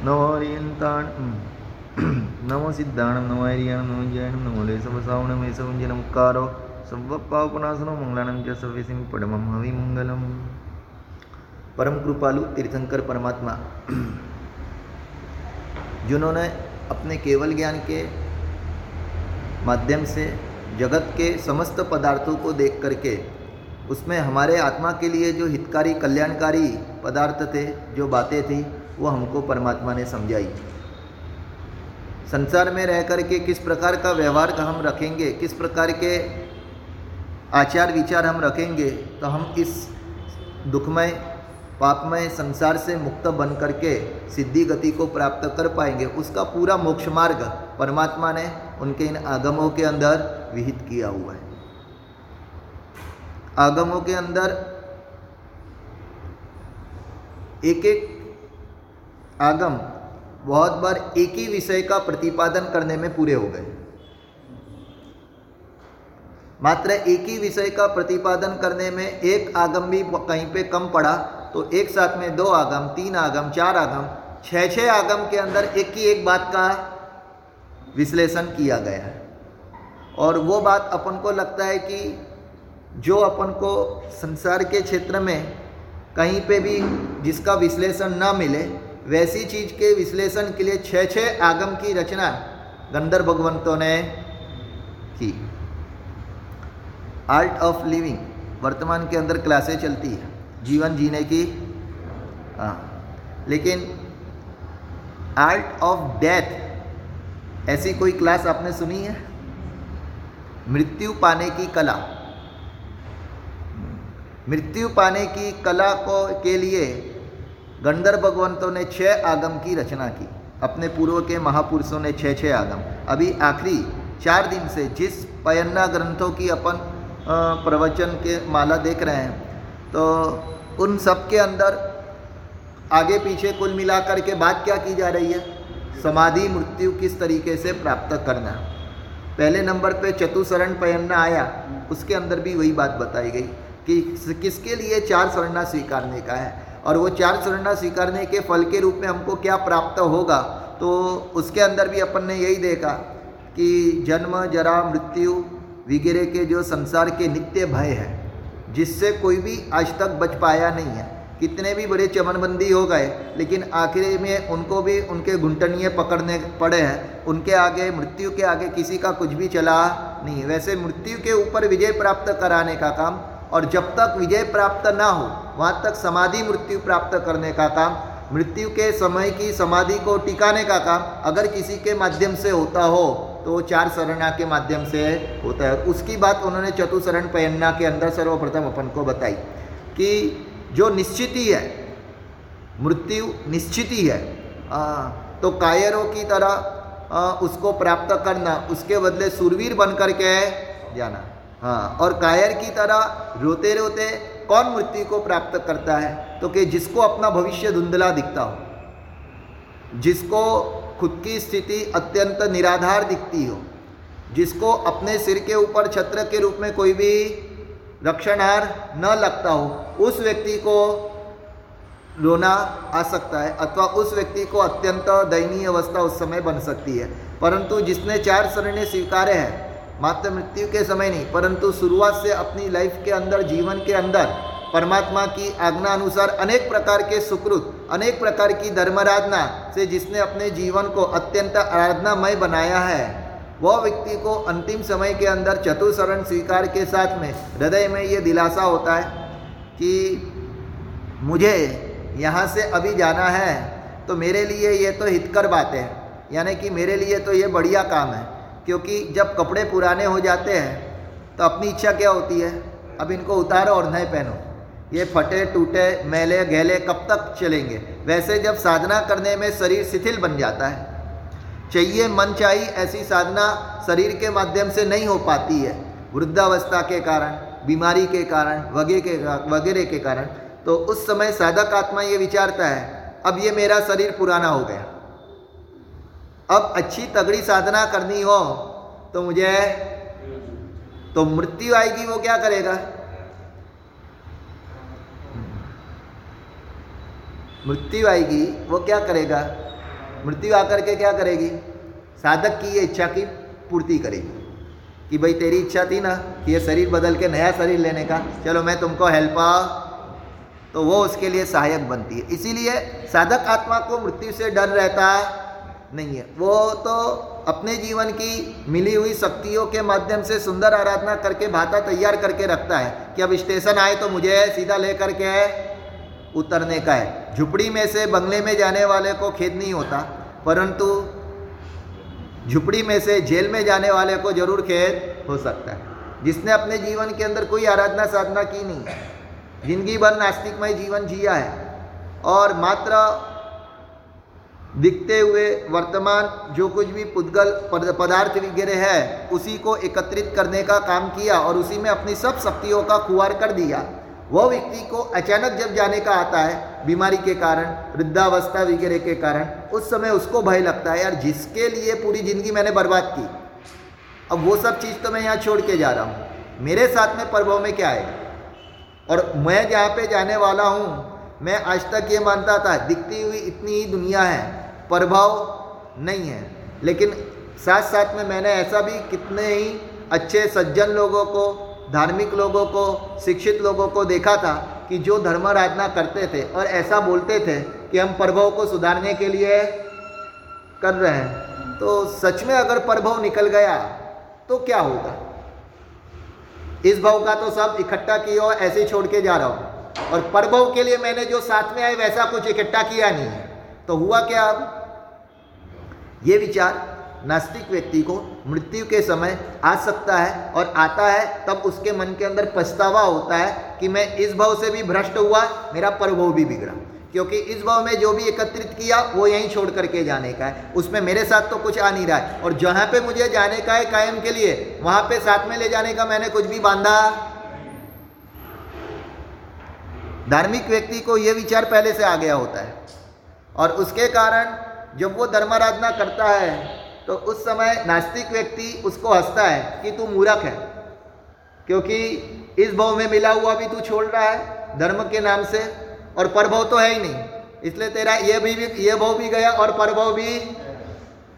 नमो जैनम नमो ले सब सावणम ऐसा नमकारो सब पावपनासनो मंगलानम च सव्यसिम पडमम हवि मंगलम परम कृपालु, तीर्थंकर, परमात्मा। जिन्होंने अपने केवल ज्ञान के माध्यम से जगत के समस्त पदार्थों को देख करके, उसमें हमारे आत्मा के लिए जो हितकारी, कल्याणकारी पदार्थ थे, जो बातें थी वो हमको परमात्मा ने समझाई। संसार में रह करके किस प्रकार का व्यवहार का हम रखेंगे, किस प्रकार के आचार विचार हम रखेंगे तो हम इस दुखमय, पापमय संसार से मुक्त बन करके सिद्धि गति को प्राप्त कर पाएँगे। उसका पूरा मोक्ष मार्ग परमात्मा ने उनके इन आगमों के अंदर विहित किया हुआ है। आगमों के अंदर एक एक आगम, बहुत बार एक ही विषय का प्रतिपादन करने में पूरे हो गए। मात्र एक ही विषय का प्रतिपादन करने में एक आगम भी कहीं पे कम पड़ा तो एक साथ में दो आगम, तीन आगम, चार आगम छः छः आगम के अंदर एक ही एक बात का विश्लेषण किया गया है। और वो बात अपन को लगता है कि जो अपन को संसार के क्षेत्र में कहीं पे भी जिसका विश्लेषण ना मिले वैसी चीज़ के विश्लेषण के लिए छः छः आगम की रचना गंधर भगवंतों ने की। आर्ट ऑफ़ लिविंग वर्तमान के अंदर क्लासें चलती है, जीवन जीने की। हाँ लेकिन आर्ट ऑफ़ डेथ ऐसी कोई क्लास आपने सुनी है? मृत्यु पाने की कला। मृत्यु पाने की कला को, के लिए गंधर भगवंतों ने छह आगम की रचना की। अपने पूर्व के महापुरुषों ने छः छः आगम। अभी आखिरी चार दिन से जिस पयन्ना ग्रंथों की अपन प्रवचन के माला देख रहे हैं तो उन सब के अंदर आगे पीछे कुल मिलाकर के बात क्या की जा रही है? समाधि मृत्यु किस तरीके से प्राप्त करना? पहले नंबर पे चतुशरण पयन्ना आया, उसके अंदर भी वही बात बताई गई कि किसके लिए चार शरणा स्वीकारने का है? और वो चार शरणा स्वीकारने के फल के रूप में हमको क्या प्राप्त होगा? तो उसके अंदर भी अपन ने यही देखा कि जन्म, जरा, मृत्यु वगैरह के जो संसार के नित्य भय है, जिससे कोई भी आज तक बच पाया नहीं है। कितने भी बड़े चमनबंदी हो गए, लेकिन आखिर में उनको भी उनके घुंटनिए पकड़ने पड़े हैं। उनके आगे, मृत्यु के आगे किसी का कुछ भी चला नहीं वैसे मृत्यु के ऊपर विजय प्राप्त कराने का काम और जब तक विजय प्राप्त ना हो वहाँ तक समाधि मृत्यु प्राप्त करने का काम मृत्यु के समय की समाधि को टिकाने का काम अगर किसी के माध्यम से होता हो तो चार शरणा के माध्यम से होता है। उसकी बात उन्होंने चतुशरण पयन्ना के अंदर सर्वप्रथम अपन को बताई कि जो निश्चित ही मृत्यु निश्चित ही है आ, तो कायरों की तरह आ, उसको प्राप्त करना उसके बदले सुरवीर बन करके जाना। हाँ और कायर की तरह रोते रोते कौन मृत्यु को प्राप्त करता है? तो कि जिसको अपना भविष्य धुंधला दिखता हो, जिसको खुद की स्थिति अत्यंत निराधार दिखती हो, जिसको अपने सिर के ऊपर छत्र के रूप में कोई भी रक्षणहार न लगता हो, उस व्यक्ति को रोना आ सकता है अथवा उस व्यक्ति को अत्यंत दयनीय अवस्था उस समय बन सकती है। परंतु जिसने चार शरणें स्वीकारे हैं मात्र मृत्यु के समय नहीं, परंतु शुरुआत से अपनी लाइफ के अंदर, जीवन के अंदर, परमात्मा की आज्ञा अनुसार अनेक प्रकार के सुकृत, अनेक प्रकार की धर्माराधना से जिसने अपने जीवन को अत्यंत आराधनामय बनाया है, वह व्यक्ति को अंतिम समय के अंदर चतुशरण स्वीकार के साथ में हृदय में ये दिलासा होता है कि मुझे यहाँ से अभी जाना है तो मेरे लिए ये तो हितकर बात है, यानी कि मेरे लिए तो ये बढ़िया काम है। क्योंकि जब कपड़े पुराने हो जाते हैं तो अपनी इच्छा क्या होती है? अब इनको उतारो और नए पहनो। ये फटे, टूटे, मैले, गहले कब तक चलेंगे? वैसे जब साधना करने में शरीर शिथिल बन जाता है। चाहिए मन चाहिए ऐसी साधना शरीर के माध्यम से नहीं हो पाती है। वृद्धावस्था के कारण, बीमारी के कारण वगैरह के वगैरह के कारण तो उस समय साधक आत्मा ये विचारता है, अब ये मेरा शरीर पुराना हो गया। अब अच्छी तगड़ी साधना करनी हो तो मुझे तो मृत्यु आएगी, वो क्या करेगा? मृत्यु आएगी, वो क्या करेगा? मृत्यु आकर के क्या करेगी? साधक की ये इच्छा की पूर्ति करेगी, कि भाई तेरी इच्छा थी ना, कि ये शरीर बदल के नया शरीर लेने का, चलो मैं तुमको हेल्प आ। तो वो उसके लिए सहायक बनती है। इसीलिए साधक आत्मा को मृत्यु से डर रहता नहीं है। वो तो अपने जीवन की मिली हुई शक्तियों के माध्यम से सुंदर आराधना करके भाता तैयार करके रखता है कि अब स्टेशन आए तो मुझे सीधा लेकर के उतरने का है। झुपड़ी में से बंगले में जाने वाले को खेद नहीं होता, परंतु झुपड़ी में से जेल में जाने वाले को ज़रूर खेद हो सकता है। जिसने अपने जीवन के अंदर कोई आराधना साधना की नहीं, ज़िंदगी भर नास्तिकमय जीवन जिया है और मात्र दिखते हुए वर्तमान जो कुछ भी पुद्गल पदार्थ वगैरह है, उसी को एकत्रित करने का काम किया और उसी में अपनी सब शक्तियों का खुआर कर दिया। वह व्यक्ति को अचानक जब जाने का आता है, बीमारी के कारण, वृद्धावस्था वगैरह के कारण, उस समय उसको भय लगता है, यार, जिसके लिए पूरी ज़िंदगी मैंने बर्बाद की, अब वो सब चीज़ तो मैं यहाँ छोड़ के जा रहा हूँ। मेरे साथ में प्रभाव में क्या आएगा और मैं जहाँ पे जाने वाला हूँ, मैं आज तक ये मानता था, दिखती हुई इतनी ही दुनिया है। प्रभाव नहीं है। लेकिन साथ साथ में मैंने ऐसा भी कितने ही अच्छे सज्जन लोगों को, धार्मिक लोगों को, शिक्षित लोगों को देखा था कि जो धर्म आराधना करते थे और ऐसा बोलते थे कि हम प्रभव को सुधारने के लिए कर रहे हैं। तो सच में अगर प्रभव निकल गया तो क्या होगा? इस भाव का तो सब इकट्ठा किया और ऐसे छोड़ के जा रहा हूँ। और प्रभव के लिए मैंने जो साथ में आए, वैसा कुछ इकट्ठा किया नहीं है। तो हुआ क्या अब? ये विचार नास्तिक व्यक्ति को मृत्यु के समय आ सकता है और आता है, तब उसके मन के अंदर पछतावा होता है कि मैं इस भाव से भी भ्रष्ट हुआ, मेरा परभव भी बिगड़ा। क्योंकि इस भाव में जो भी एकत्रित किया, वो यहीं छोड़ करके जाने का है। उसमें मेरे साथ तो कुछ आ नहीं रहा है। और जहाँ पे मुझे जाने का है कायम के लिए, वहाँ पे साथ में ले जाने का मैंने कुछ भी बांधा धार्मिक व्यक्ति को ये विचार पहले से आ गया होता है। और उसके कारण जब वो धर्माराधना करता है तो उस समय नास्तिक व्यक्ति उसको हंसता है कि तू मूर्ख है। क्योंकि इस भाव में मिला हुआ भी तू छोड़ रहा है धर्म के नाम से और परभव तो है ही नहीं। इसलिए तेरा ये भी, भी ये भाव भी गया और परभव भी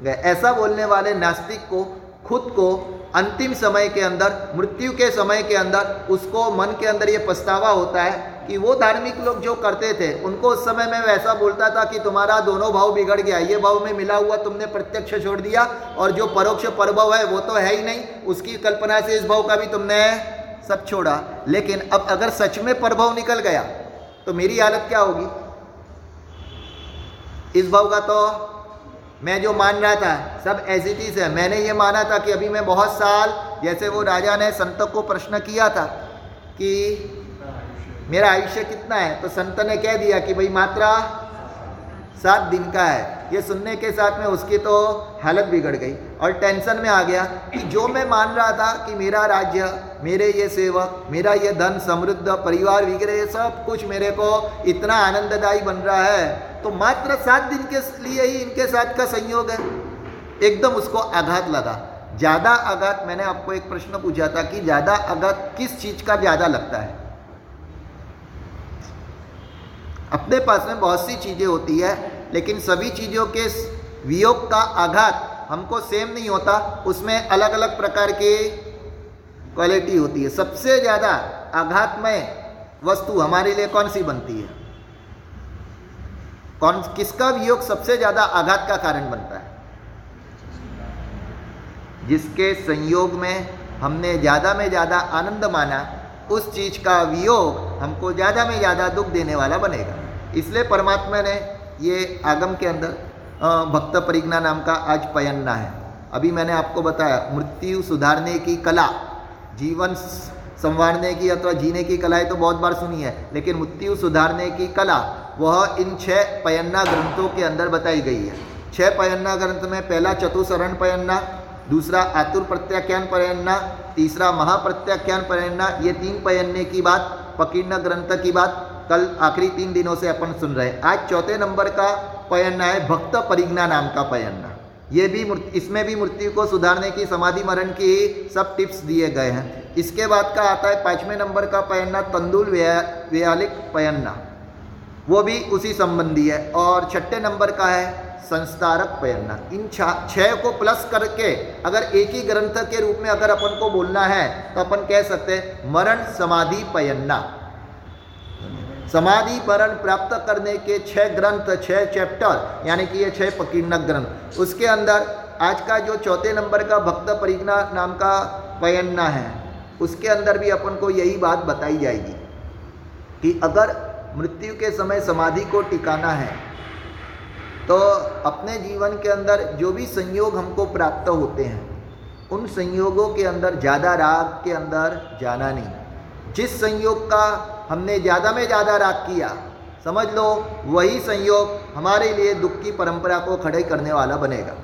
गया। ऐसा बोलने वाले नास्तिक को खुद को अंतिम समय के अंदर मृत्यु के समय के अंदर उसको मन के अंदर ये पछतावा होता है कि वो धार्मिक लोग जो करते थे, उनको उस समय में वैसा बोलता था कि तुम्हारा दोनों भाव बिगड़ गया। ये भाव में मिला हुआ तुमने प्रत्यक्ष छोड़ दिया और जो परोक्ष परभव है, वो तो है ही नहीं। उसकी कल्पना से इस भाव का भी तुमने सब छोड़ा। लेकिन अब अगर सच में प्रभव निकल गया तो मेरी हालत क्या होगी? इस भाव का तो मैं जो मान रहा था, सब चीज़ है। मैंने ये माना था कि अभी मैं बहुत साल, जैसे वो राजा ने संत को प्रश्न किया था कि मेरा आयुष्य कितना है? तो संत ने कह दिया कि भाई मात्रा, सात दिन का है। ये सुनने के साथ में उसकी तो हालत बिगड़ गई और टेंशन में आ गया कि जो मैं मान रहा था कि मेरा राज्य, मेरे ये सेवक, मेरा ये धन समृद्ध, परिवार वगैरह ये सब कुछ मेरे को इतना आनंददायी बन रहा है तो मात्र सात दिन के लिए ही इनके साथ का संयोग है। एकदम उसको आघात लगा। ज़्यादा आघात, मैंने आपको एक प्रश्न पूछा था कि ज़्यादा आघात किस चीज़ का ज़्यादा लगता है? अपने पास में बहुत सी चीज़ें होती है, लेकिन सभी चीज़ों के वियोग का आघात हमको सेम नहीं होता। उसमें अलग अलग प्रकार की क्वालिटी होती है। सबसे ज़्यादा आघातमय वस्तु हमारे लिए कौन सी बनती है? कौन, किसका वियोग सबसे ज़्यादा आघात का कारण बनता है? जिसके संयोग में हमने ज़्यादा में ज़्यादा आनंद माना, उस चीज़ का वियोग हमको ज़्यादा में ज़्यादा दुख देने वाला बनेगा। इसलिए परमात्मा ने ये आगम के अंदर भक्त परिज्ञा नाम का आज पयन्ना है। अभी मैंने आपको बताया, मृत्यु सुधारने की कला, जीवन संवारने की अथवा जीने की कलाएँ तो बहुत बार सुनी है, लेकिन मृत्यु सुधारने की कला, वह इन छह पयन्ना ग्रंथों के अंदर बताई गई है। छह पयन्ना ग्रंथ में पहला चतुसरण पयन्ना, दूसरा आतुर प्रत्याख्यान पयन्ना, तीसरा महाप्रत्याख्यान पयन्ना, ये तीन पयन्ने की बात पकीर्ण ग्रंथ की बात कल आखिरी तीन दिनों से अपन सुन रहे हैं। आज चौथे नंबर का पयन्ना है भक्त परिज्ञा नाम का पयन्ना। ये भी इसमें भी मृत्यु को सुधारने की, समाधि मरण की सब टिप्स दिए गए हैं। इसके बाद का आता है पाँचवें नंबर का पयन्ना, तंदुल व्यालिक पयन्ना। वो भी उसी संबंधी है। और छठे नंबर का है संस्कारक पयन्ना। इन छह को प्लस करके अगर एक ही ग्रंथ के रूप में अगर अपन को बोलना है तो अपन कह सकते हैं मरण समाधि पयन्ना। समाधि मरण प्राप्त करने के छह ग्रंथ, छह चैप्टर यानी कि ये छह पकीर्ण ग्रंथ। उसके अंदर आज का जो चौथे नंबर का भक्त परिज्ञा नाम का पयन्ना है, उसके अंदर भी अपन को यही बात बताई जाएगी कि अगर मृत्यु के समय समाधि को टिकाना है तो अपने जीवन के अंदर जो भी संयोग हमको प्राप्त होते हैं, उन संयोगों के अंदर ज़्यादा राग के अंदर जाना नहीं। जिस संयोग का हमने ज़्यादा में ज़्यादा राग किया। समझ लो, वही संयोग हमारे लिए दुख की परंपरा को खड़े करने वाला बनेगा।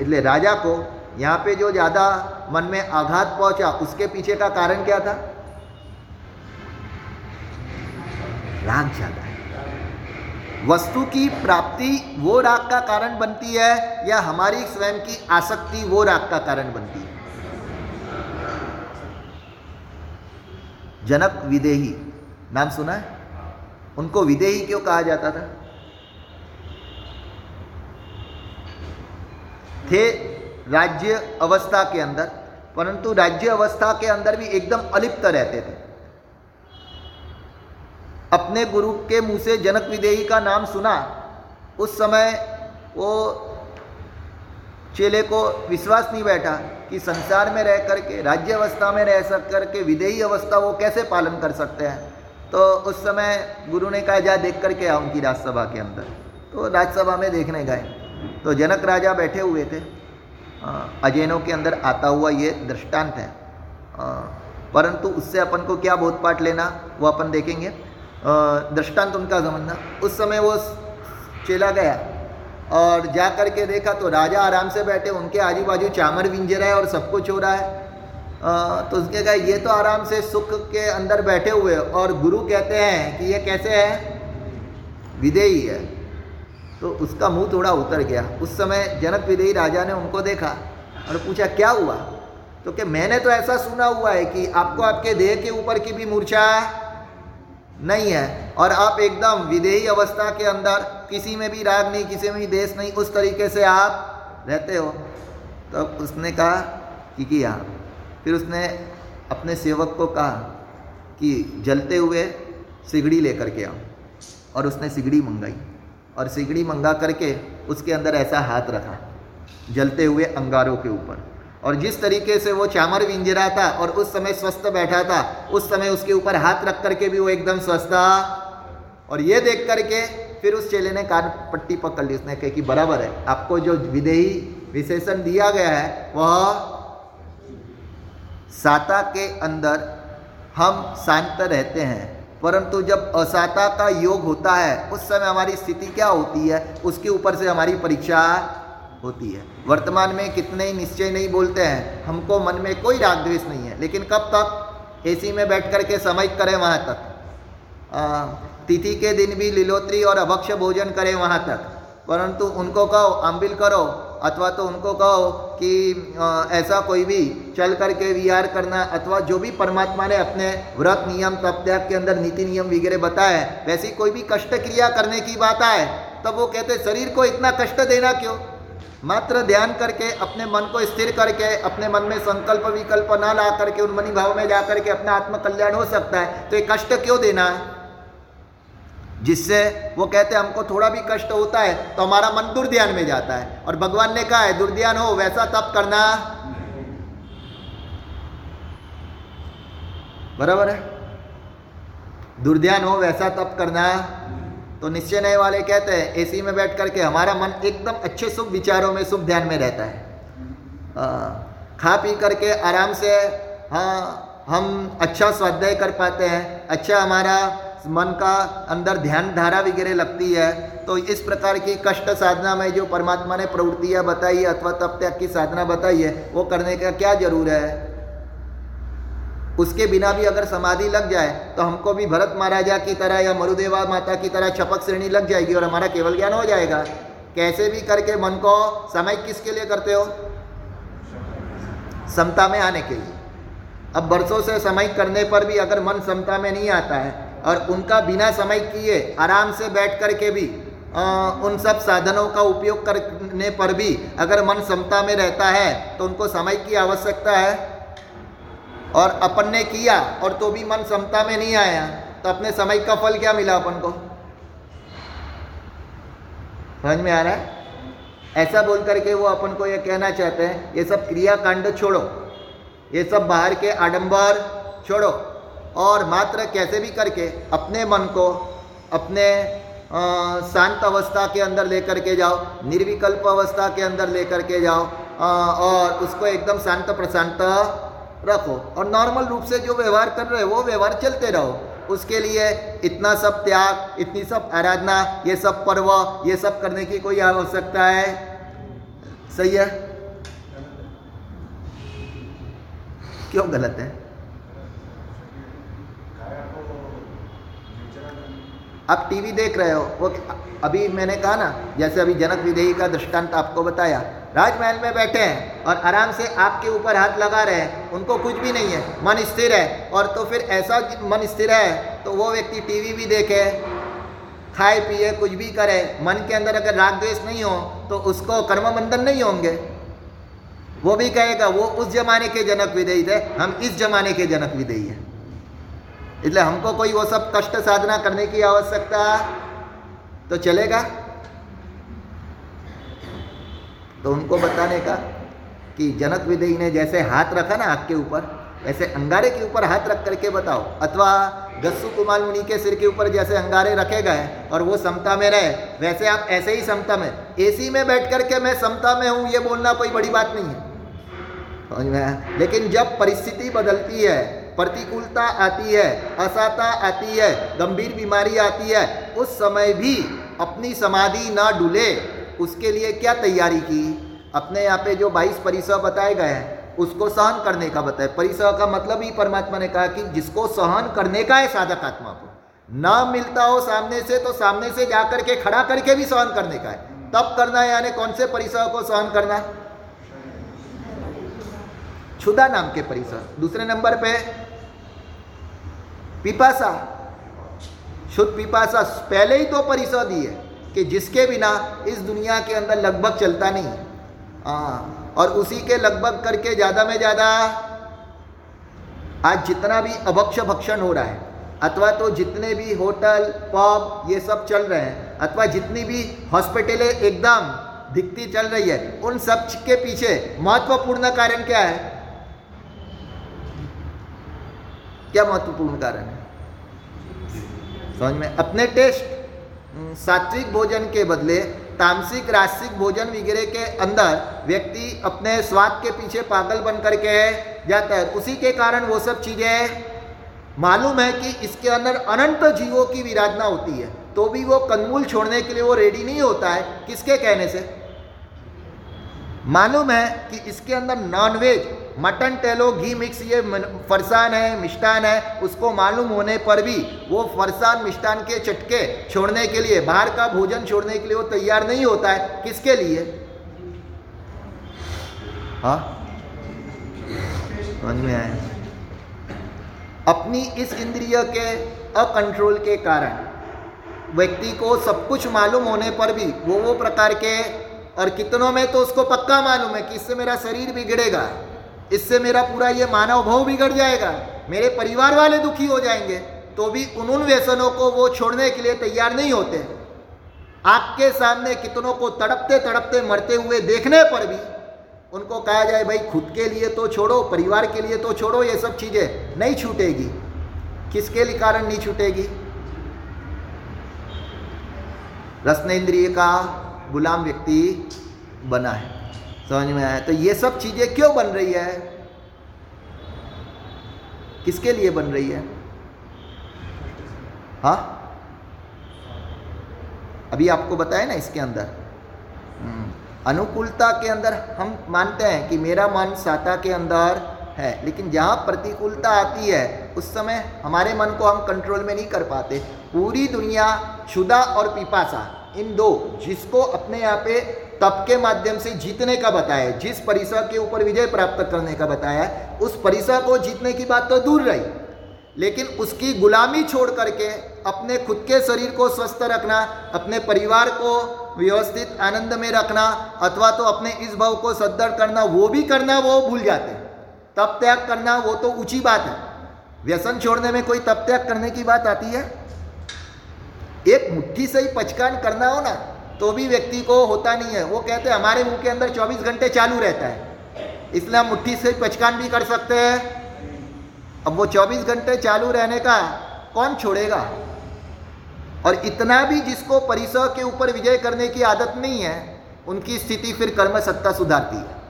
इसलिए राजा को यहाँ पे जो ज़्यादा मन में आघात पहुँचा, उसके पीछे का कारण क्या था? राग ज़्यादा है। वस्तु की प्राप्ति वो राग का कारण बनती है या हमारी स्वयं की आसक्ति वो राग का कारण बनती है? जनक विदेही। नाम सुना है? उनको विदेही क्यों कहा जाता था? थे राज्य अवस्था के अंदर, परंतु राज्य अवस्था के अंदर भी एकदम अलिप्त रहते थे। अपने गुरु के मुँह से जनक विदेही का नाम सुना, उस समय वो चेले को विश्वास नहीं बैठा कि संसार में रह करके, राज्य अवस्था में रह सक करके, विदेही अवस्था वो कैसे पालन कर सकते हैं? तो उस समय गुरु ने कहा, जा देख करके आओ उनकी राजसभा के अंदर। तो राजसभा में देखने गए। तो जनक राजा बैठे हुए थे। अजैनों के अंदर आता हुआ ये दृष्टांत है। परंतु उससे अपन को क्या बोध पाठ लेना, वो अपन देखेंगे। दृष्टांत उनका समझना। उस समय वो चेला गया। और जा कर के देखा तो राजा आराम से बैठे उनके आजू बाजू चामर विंजरा है और सब कुछ हो रहा है। आ, तो उसके कहा ये तो आराम से सुख के अंदर बैठे हुए और गुरु कहते हैं कि ये कैसे है? विदेही है। तो उसका मुँह थोड़ा उतर गया। उस समय जनक विदेही राजा ने उनको देखा और पूछा क्या हुआ? तो कि मैंने तो ऐसा सुना हुआ है कि आपको आपके देह के ऊपर की भी मूर्छा नहीं है और आप एकदम विदेही अवस्था के अंदर किसी में भी राग नहीं, किसी में भी देश नहीं, उस तरीके से आप रहते हो। तो उसने कहा कि किया। फिर उसने अपने सेवक को कहा कि जलते हुए सिगड़ी लेकर के आओ। और उसने सिगड़ी मंगाई। और सिगड़ी मंगा करके उसके अंदर ऐसा हाथ रखा, जलते हुए अंगारों के ऊपर। और जिस तरीके से वो चामर विंजरा था और उस समय स्वस्थ बैठा था, उस समय उसके ऊपर हाथ रख करके भी वो एकदम स्वस्थ था। और ये देख करके फिर उस चेले ने कान पट्टी पकड़ ली, उसने कहा कि बराबर है। आपको जो विदेही विशेषण दिया गया है, वह साता के अंदर हम शांत रहते हैं। परंतु जब असाता का योग होता है, उस समय हमारी स्थिति क्या होती है? उसके ऊपर से हमारी परीक्षा होती है। वर्तमान में कितने ही निश्चय नहीं बोलते हैं, हमको मन में कोई राग द्वेष नहीं है। लेकिन कब तक एसी में बैठ कर के समय करें, वहाँ तक। तिथि के दिन भी लीलोत्री और अभक्ष भोजन करें वहाँ तक। परंतु उनको कहो अम्बिल करो, अथवा तो उनको कहो कि ऐसा कोई भी चल करके विहार करना, अथवा जो भी परमात्मा ने अपने व्रत नियम, तपत्याग के अंदर नीति नियम वगैरह बताए, वैसी कोई भी कष्ट क्रिया करने की बात आए, तब वो कहते, शरीर को इतना कष्ट देना क्यों? मात्र ध्यान करके, अपने मन को स्थिर करके, अपने मन में संकल्प विकल्प ना ला करके उन मनी भाव में जा करके अपना आत्मकल्याण हो सकता है तो ये कष्ट क्यों देना है? जिससे वो कहते हैं हमको थोड़ा भी कष्ट होता है तो हमारा मन दुर्ध्यान में जाता है। और भगवान ने कहा है दुर्ध्यान हो वैसा तप करना। बराबर है? दुर्ध्यान हो वैसा तप करना। तो निश्चय नए वाले कहते हैं एसी में बैठ करके हमारा मन एकदम अच्छे शुभ विचारों में शुभ ध्यान में रहता है। आ, खा पी करके आराम से हाँ हम अच्छा स्वाध्याय कर पाते हैं। अच्छा हमारा मन का अंदर ध्यान धारा वगैरह लगती है तो इस प्रकार की कष्ट साधना में जो परमात्मा ने प्रवृत्तियाँ बताई अथवा तप त्याग की साधना बताई है, वो करने का क्या ज़रूर है? उसके बिना भी अगर समाधि लग जाए तो हमको भी भरत महाराजा की तरह या मरुदेवा माता की तरह छपक श्रेणी लग जाएगी और हमारा केवल ज्ञान हो जाएगा। कैसे भी करके मन को समय किसके लिए करते हो? समता में आने के लिए। अब बरसों से समय करने पर भी अगर मन समता में नहीं आता है और उनका बिना समय किए आराम से बैठ कर के भी आ, उन सब साधनों का उपयोग करने पर भी अगर मन समता में रहता है तो उनको समय की आवश्यकता है। और अपन ने किया और तो भी मन समता में नहीं आया तो अपने समय का फल क्या मिला अपन को? समझ में आ रहा है? ऐसा बोल करके वो अपन को ये कहना चाहते हैं ये सब क्रिया कांड छोड़ो। ये सब बाहर के आडंबर छोड़ो। और मात्र कैसे भी करके अपने मन को अपने शांत अवस्था के अंदर लेकर के जाओ निर्विकल्प अवस्था के अंदर लेकर के जाओ आ, और उसको एकदम शांत प्रशांत रखो। और नॉर्मल रूप से जो व्यवहार कर रहे हो वो व्यवहार चलते रहो। उसके लिए इतना सब त्याग इतनी सब आराधना ये सब पर्व ये सब करने की कोई आवश्यकता है? सही है? क्यों गलत है? आप टीवी देख रहे हो, वो अभी मैंने कहा ना, जैसे अभी जनक विदेही का दृष्टांत आपको बताया, राजमहल में बैठे हैं और आराम से आपके ऊपर हाथ लगा रहे हैं, उनको कुछ भी नहीं है, मन स्थिर है, और तो फिर ऐसा मन स्थिर है तो वो व्यक्ति टीवी भी देखे, खाए, पिए, कुछ भी करे, मन के अंदर अगर राग द्वेष नहीं हो तो उसको कर्म बंधन नहीं होंगे। वो भी कहेगा, वो उस जमाने के जनक विदेही थे, हम इस जमाने के जनक विदेही हैं। इसलिए हमको कोई वो सब कष्ट साधना करने की आवश्यकता तो चलेगा? तो उनको बताने का कि जनक विदेही ने जैसे हाथ रखा ना आग के ऊपर ऐसे अंगारे के ऊपर हाथ रख करके बताओ। अथवा गस्सु कुमार मुनि के सिर के ऊपर जैसे अंगारे रखे गए और वो समता में रहे, वैसे आप ऐसे ही समता में एसी में बैठ करके मैं समता में हूँ, ये बोलना कोई बड़ी बात नहीं है। समझ में लेकिन जब परिस्थिति बदलती है प्रतिकूलता आती है, असाता आती है, गंभीर बीमारी आती है, उस समय भी अपनी समाधि ना डुले उसके लिए क्या तैयारी की? अपने यहाँ पे जो 22 परिसर बताए गए हैं, उसको सहन करने का बताए। परिसर का मतलब ही परमात्मा ने कहा कि जिसको सहन करने का है साधक आत्मा को। ना मिलता हो सामने से तो सामने से जाकर के खड़ा करके भी सहन करने का है। तब करना है, यानी कौन से परिसह को सहन करना? है क्षुदा नाम के परिसर दूसरे नंबर पे पिपासा, शुद्ध पिपासा पहले ही तो परिसर दी है कि जिसके बिना इस दुनिया के अंदर लगभग चलता नहीं हाँ और उसी के लगभग करके ज़्यादा में ज़्यादा आज जितना भी अभक्ष भक्षण हो रहा है, अथवा तो जितने भी होटल, पब, ये सब चल रहे हैं, अथवा जितनी भी हॉस्पिटलें एकदम दिखती चल रही है, उन सब के पीछे महत्वपूर्ण कारण क्या है? क्या महत्वपूर्ण कारण है? समझ में? अपने टेस्ट सात्विक भोजन के बदले तामसिक, रासिक भोजन वगैरह के अंदर व्यक्ति अपने स्वाद के पीछे पागल बन करके जाता है। उसी के कारण वो सब चीज़ें मालूम है कि इसके अंदर अनंत जीवों की विराधना होती है। तो भी वो कंदमूल छोड़ने के लिए वो रेडी नहीं होता है। किसके कहने से? मालूम है कि इसके अंदर नॉनवेज मटन टेलो, घी मिक्स, ये फरसान है मिष्टान है, उसको मालूम होने पर भी वो फरसान मिष्टान के चटके छोड़ने के लिए, बाहर का भोजन छोड़ने के लिए वो तैयार नहीं होता है। किसके लिए? हाँ? समझ में आए अपनी इस इंद्रिय के अकंट्रोल के कारण, व्यक्ति को सब कुछ मालूम होने पर भी वो वो प्रकार के, और कितनों में तो उसको पक्का मालूम है कि इससे मेरा शरीर बिगड़ेगा। इससे मेरा पूरा ये मानव भाव बिगड़ जाएगा। मेरे परिवार वाले दुखी हो जाएँगे तो भी उन उन व्यसनों को वो छोड़ने के लिए तैयार नहीं होते। आपके सामने कितनों को तड़पते तड़पते मरते हुए देखने पर भी उनको कहा जाए, भाई, खुद के लिए तो छोड़ो, परिवार के लिए तो छोड़ो, ये सब चीज़ें नहीं छूटेगी। किसके लिए कारण नहीं छूटेगी? रसनेन्द्रिय का गुलाम व्यक्ति बना है। समझ में आया? तो ये सब चीज़ें क्यों बन रही है? किसके लिए बन रही है? हाँ? अभी आपको बताया ना इसके अंदर। हम्म, अनुकूलता के अंदर हम मानते हैं कि मेरा मन साता के अंदर है लेकिन जहाँ प्रतिकूलता आती है उस समय हमारे मन को हम कंट्रोल में नहीं कर पाते। पूरी दुनिया शुदा और पिपासा। इन दो जिसको अपने यहाँ पे तप के माध्यम से जीतने का बताया जिस परिसर के ऊपर विजय प्राप्त करने का बताया उस परिसर को जीतने की बात तो दूर रही। लेकिन उसकी गुलामी छोड़ करके अपने खुद के शरीर को स्वस्थ रखना, अपने परिवार को व्यवस्थित आनंद में रखना, अथवा तो अपने इस भाव को सदृढ़ करना, वो भी करना वो भूल जाते तप त्याग करना वो तो ऊँची बात है। व्यसन छोड़ने में कोई तप त्याग करने की बात आती है? एक मुट्ठी से ही पचकान करना हो ना। तो भी व्यक्ति को होता नहीं है। वो कहते हैं, हमारे मुँह के अंदर 24 घंटे चालू रहता है। इसलिए हम मुट्ठी से पचकान भी कर सकते हैं। अब वो 24 घंटे चालू रहने का कौन छोड़ेगा? और इतना भी जिसको परिसर के ऊपर विजय करने की आदत नहीं है, उनकी स्थिति फिर कर्म सत्ता सुधारती है।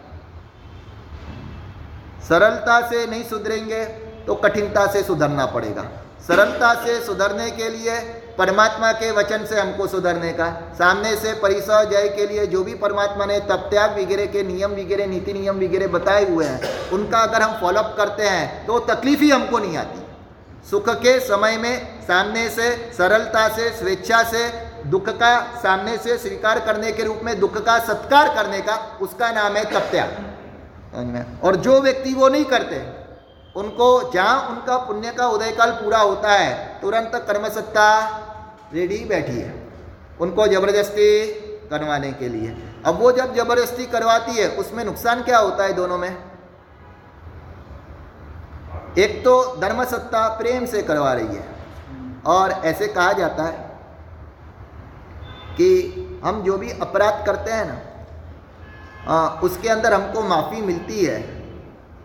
सरलता से नहीं सुधरेंगे तो कठिनता से सुधरना पड़ेगा। सरलता से सुधरने के लिए परमात्मा के वचन से हमको सुधरने का। सामने से परिसर जय के लिए जो भी परमात्मा ने तप त्याग वगैरह के नियम वगैरह, नीति नियम वगैरह बताए हुए हैं, उनका अगर हम फॉलोअप करते हैं तो तकलीफ़ ही हमको नहीं आती। सुख के समय में सामने से सरलता से, स्वेच्छा से, दुख का सामने से स्वीकार करने के रूप में, दुख का सत्कार करने का, उसका नाम है तप त्याग। और जो व्यक्ति वो नहीं करते, उनको जहाँ उनका पुण्य का उदय काल पूरा होता है, तुरंत कर्म सत्ता रेडी बैठी है। उनको ज़बरदस्ती करवाने के लिए। अब वो जब ज़बरदस्ती करवाती है उसमें नुकसान क्या होता है दोनों में? एक तो धर्म सत्ता प्रेम से करवा रही है। और ऐसे कहा जाता है कि हम जो भी अपराध करते हैं ना आ, उसके अंदर हमको माफ़ी मिलती है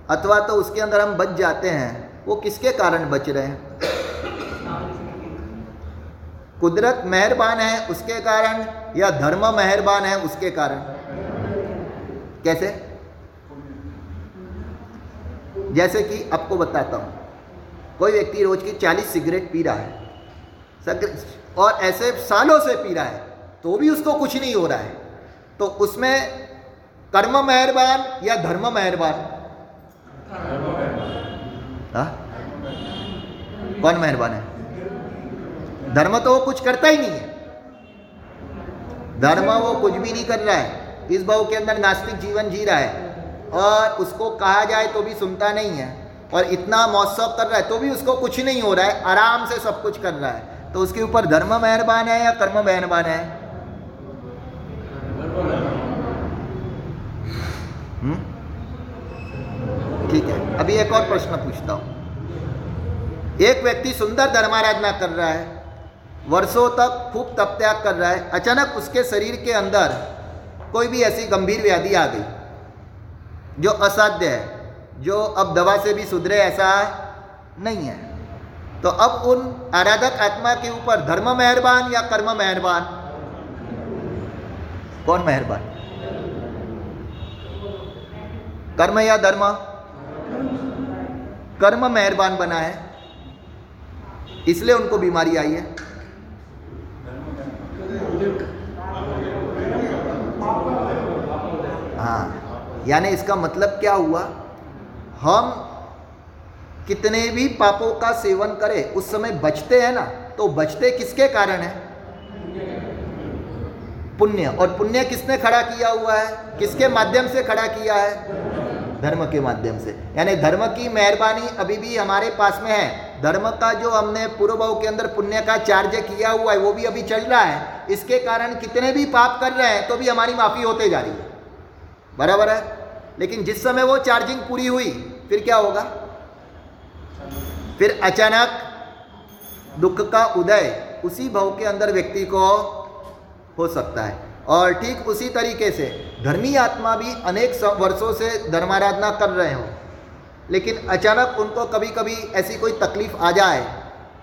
अथवा तो उसके अंदर हम बच जाते हैं वो किसके कारण बच रहे हैं? कुदरत मेहरबान है उसके कारण या धर्म मेहरबान है उसके कारण? कैसे? जैसे कि आपको बताता हूँ कोई व्यक्ति रोज की 40 सिगरेट पी रहा है और ऐसे सालों से पी रहा है तो भी उसको कुछ नहीं हो रहा है तो उसमें कर्म मेहरबान या धर्म मेहरबान। हाँ? कौन मेहरबान है? धर्म तो वो कुछ करता ही नहीं है। धर्म वो कुछ भी नहीं कर रहा है। इस भाव के अंदर नास्तिक जीवन जी रहा है। और उसको कहा जाए तो भी सुनता नहीं है। और इतना महोत्सव कर रहा है तो भी उसको कुछ नहीं हो रहा है। आराम से सब कुछ कर रहा है। तो उसके ऊपर धर्म मेहरबान है या कर्म मेहरबान है? हम्म? ठीक है। अभी एक और प्रश्न पूछता हूँ। एक व्यक्ति सुंदर धर्माराधना कर रहा है। वर्षों तक खूब तप त्याग कर रहा है। अचानक उसके शरीर के अंदर कोई भी ऐसी गंभीर व्याधि आ गई, जो असाध्य है, जो अब दवा से भी सुधरे ऐसा है नहीं है। तो अब उन आराधक आत्मा के ऊपर धर्म मेहरबान या कर्म मेहरबान? कौन मेहरबान? कर्म या धर्म? कर्म मेहरबान बना है, इसलिए उनको बीमारी आई है। हाँ यानी इसका मतलब क्या हुआ? हम कितने भी पापों का सेवन करें, उस समय बचते हैं ना तो बचते किसके कारण है? पुण्य। और पुण्य किसने खड़ा किया हुआ है? किसके माध्यम से खड़ा किया है? धर्म के माध्यम से। यानी धर्म की मेहरबानी अभी भी हमारे पास में है। धर्म का जो हमने पूर्व भाव के अंदर पुण्य का चार्ज किया हुआ है, वो भी अभी चल रहा है। इसके कारण कितने भी पाप कर रहे हैं तो भी हमारी माफ़ी होते जा रही है। बराबर है? लेकिन जिस समय वो चार्जिंग पूरी हुई, फिर क्या होगा? फिर अचानक दुख का उदय उसी भाव के अंदर व्यक्ति को हो सकता है। और ठीक उसी तरीके से धर्मी आत्मा भी अनेक वर्षों से धर्माराधना कर रहे हो। लेकिन अचानक उनको कभी कभी ऐसी कोई तकलीफ़ आ जाए